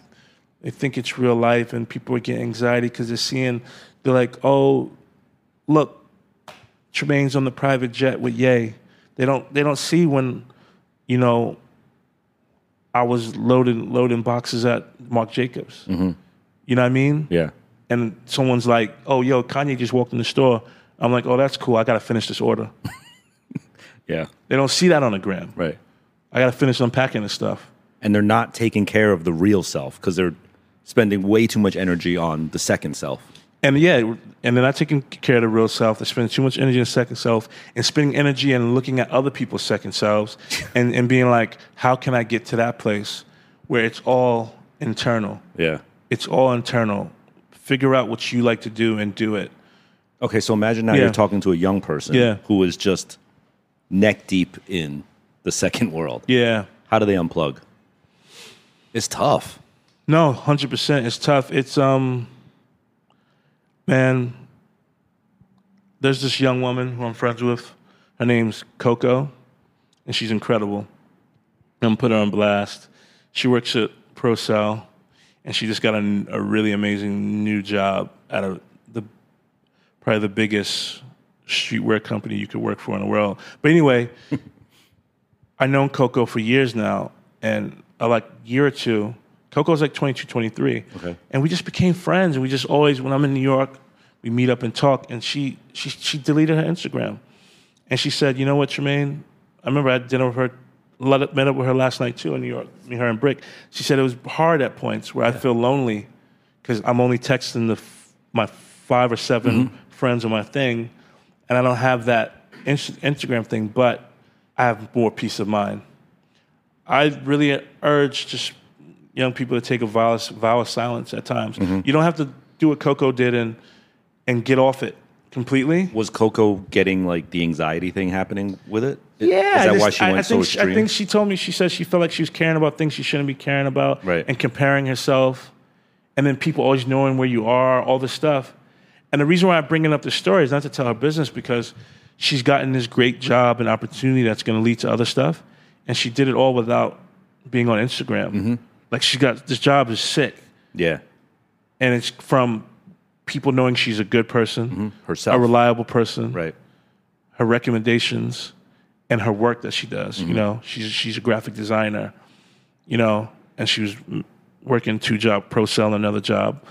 they think it's real life, and people get anxiety because they're seeing. They're like, "Oh, look, Tremaine's on the private jet with Ye." They don't they don't see when, you know. I was loading loading boxes at Marc Jacobs. Mm-hmm. You know what I mean? Yeah. and someone's like, "Oh, yo, Kanye just walked in the store." I'm like, "Oh, that's cool. I got to finish this order." Yeah. They don't see that on the gram. Right. I got to finish unpacking this stuff. And they're not taking care of the real self because they're spending way too much energy on the second self. And yeah, and they're not taking care of the real self. They're spending too much energy in the second self and spending energy and looking at other people's second selves and, and being like, how can I get to that place where it's all internal? Yeah. It's all internal. Figure out what you like to do and do it. Okay, so imagine now Yeah. you're talking to a young person Yeah. who is just neck deep in the second world. Yeah. How do they unplug? It's tough. No, hundred percent. It's tough. It's um, man. There's this young woman who I'm friends with. Her name's Coco, and she's incredible. I'm gonna put her on blast. She works at Procell, and she just got a, a really amazing new job at a, the probably the biggest streetwear company you could work for in the world. But anyway, I've known Coco for years now, and uh, like year or two, Coco's like 22, 23. Okay. And we just became friends, and we just always, when I'm in New York, we meet up and talk. And she she she deleted her Instagram, and she said, "You know what, Tremaine? I remember I had dinner with her, let- met up with her last night too in New York. Me, her, and Brick. She said it was hard at points where I feel lonely because I'm only texting the my five or 7 mm-hmm. friends on my thing, and I don't have that Instagram thing, but I have more peace of mind. I really urge just young people to take a vow, vow of silence at times. Mm-hmm. You don't have to do what Coco did and and get off it completely. Was Coco getting like the anxiety thing happening with it? Yeah, Is that why she went I think so she, extreme? I think she told me she said she felt like she was caring about things she shouldn't be caring about, Right. And comparing herself, and then people always knowing where you are, all this stuff. And the reason why I'm bringing up this story is not to tell her business because she's gotten this great job and opportunity that's going to lead to other stuff, and she did it all without being on Instagram. Mm-hmm. Like she got this job is sick, Yeah. and it's from people knowing she's a good person, Herself. a reliable person, right. her recommendations, and her work that she does. You know, she's she's a graphic designer, you know, and she was mm, working two job, pro selling another job,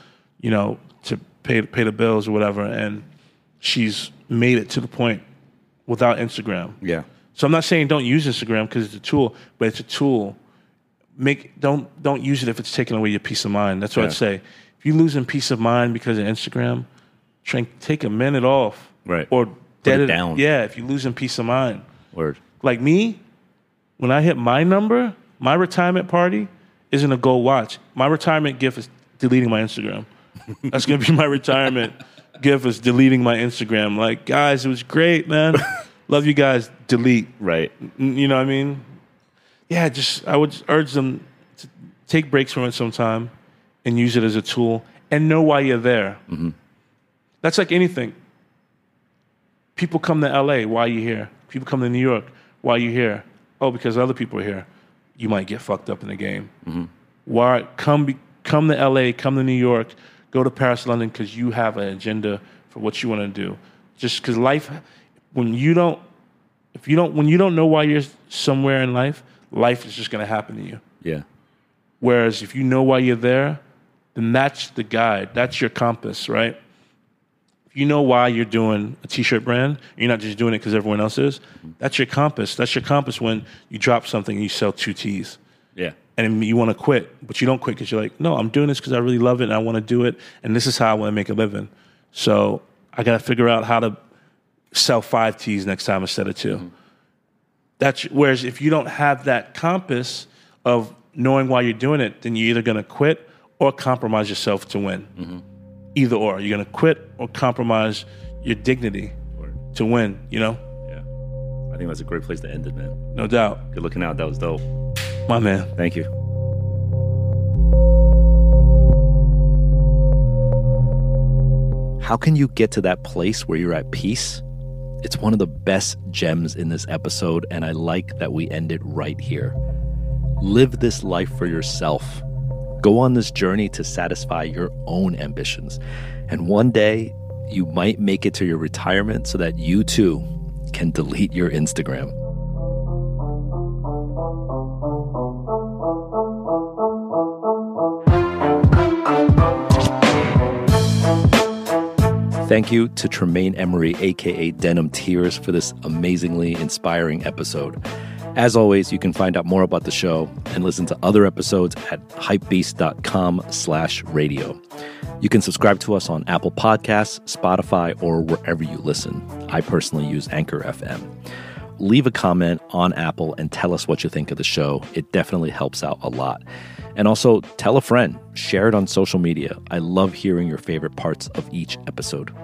you know, to pay pay the bills or whatever, and she's made it to the point without Instagram. Yeah. So I'm not saying don't use Instagram because it's a tool, but it's a tool. Make don't don't use it if it's taking away your peace of mind. That's what Yeah. I'd say. If you're losing peace of mind because of Instagram, try take a minute off. Right. Or dead it down. Yeah, if you're losing peace of mind. Word. Like me, when I hit my number, my retirement party isn't a gold watch. My retirement gift is deleting my Instagram. That's gonna be my retirement gift is deleting my Instagram. Like, guys, it was great, man. Love you guys. Delete. Right. You know what I mean? Yeah, just I would urge them to take breaks from it sometime and use it as a tool and know why you're there. Mm-hmm. That's like anything. People come to LA, why are you here? People come to New York, why are you here? Oh, because other people are here. You might get fucked up in the game. Mm-hmm. Why come come to LA, come to New York, go to Paris, London because you have an agenda for what you want to do. Just because life, when you don't if you don't when you don't know why you're somewhere in life, life is just going to happen to you. Yeah. Whereas if you know why you're there, then that's the guide. That's your compass, right? If you know why you're doing a t-shirt brand, you're not just doing it because everyone else is. Mm-hmm. That's your compass. That's your compass when you drop something and you sell two tees Yeah. and you want to quit, but you don't quit because you're like, no, I'm doing this because I really love it and I want to do it, and this is how I want to make a living. So I got to figure out how to sell five tees next time instead of 2 mm-hmm. That's whereas if you don't have that compass of knowing why you're doing it, then you're either going to quit or compromise yourself to win. Mm-hmm. Either or, you're going to quit or compromise your dignity Word. to win. You know, Yeah. I think that's a great place to end it, man. no doubt, Good looking out. That was dope. my man. Thank you. How can you get to that place where you're at peace? It's one of the best gems in this episode, and I like that we end it right here. Live this life for yourself. Go on this journey to satisfy your own ambitions. And one day, you might make it to your retirement so that you too can delete your Instagram. Thank you to Tremaine Emory, aka Denim Tears, for this amazingly inspiring episode. As always, you can find out more about the show and listen to other episodes at hypebeast.com slash radio. You can subscribe to us on Apple Podcasts, Spotify, or wherever you listen. I personally use Anchor FM. Leave a comment on Apple and tell us what you think of the show. It definitely helps out a lot. And also tell a friend, share it on social media. I love hearing your favorite parts of each episode.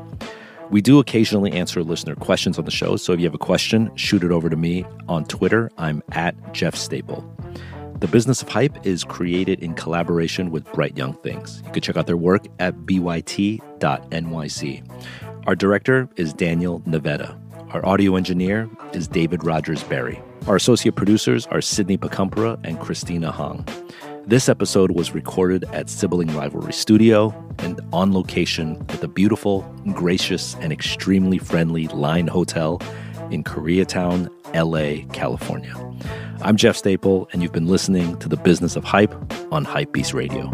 We do occasionally answer listener questions on the show, so if you have a question, shoot it over to me on Twitter. I'm at Jeff Staple. The Business of Hype is created in collaboration with Bright Young Things. You can check out their work at byt.nyc. Our director is Daniel Nevada. Our audio engineer is David Rogers Berry. Our associate producers are Sydney Pacumpra and Christina Hong. This episode was recorded at Sibling Rivalry Studio and on location at the beautiful, gracious, and extremely friendly Line Hotel in Koreatown, LA, California. I'm Jeff Staple, and you've been listening to the Business of Hype on Hypebeast Radio.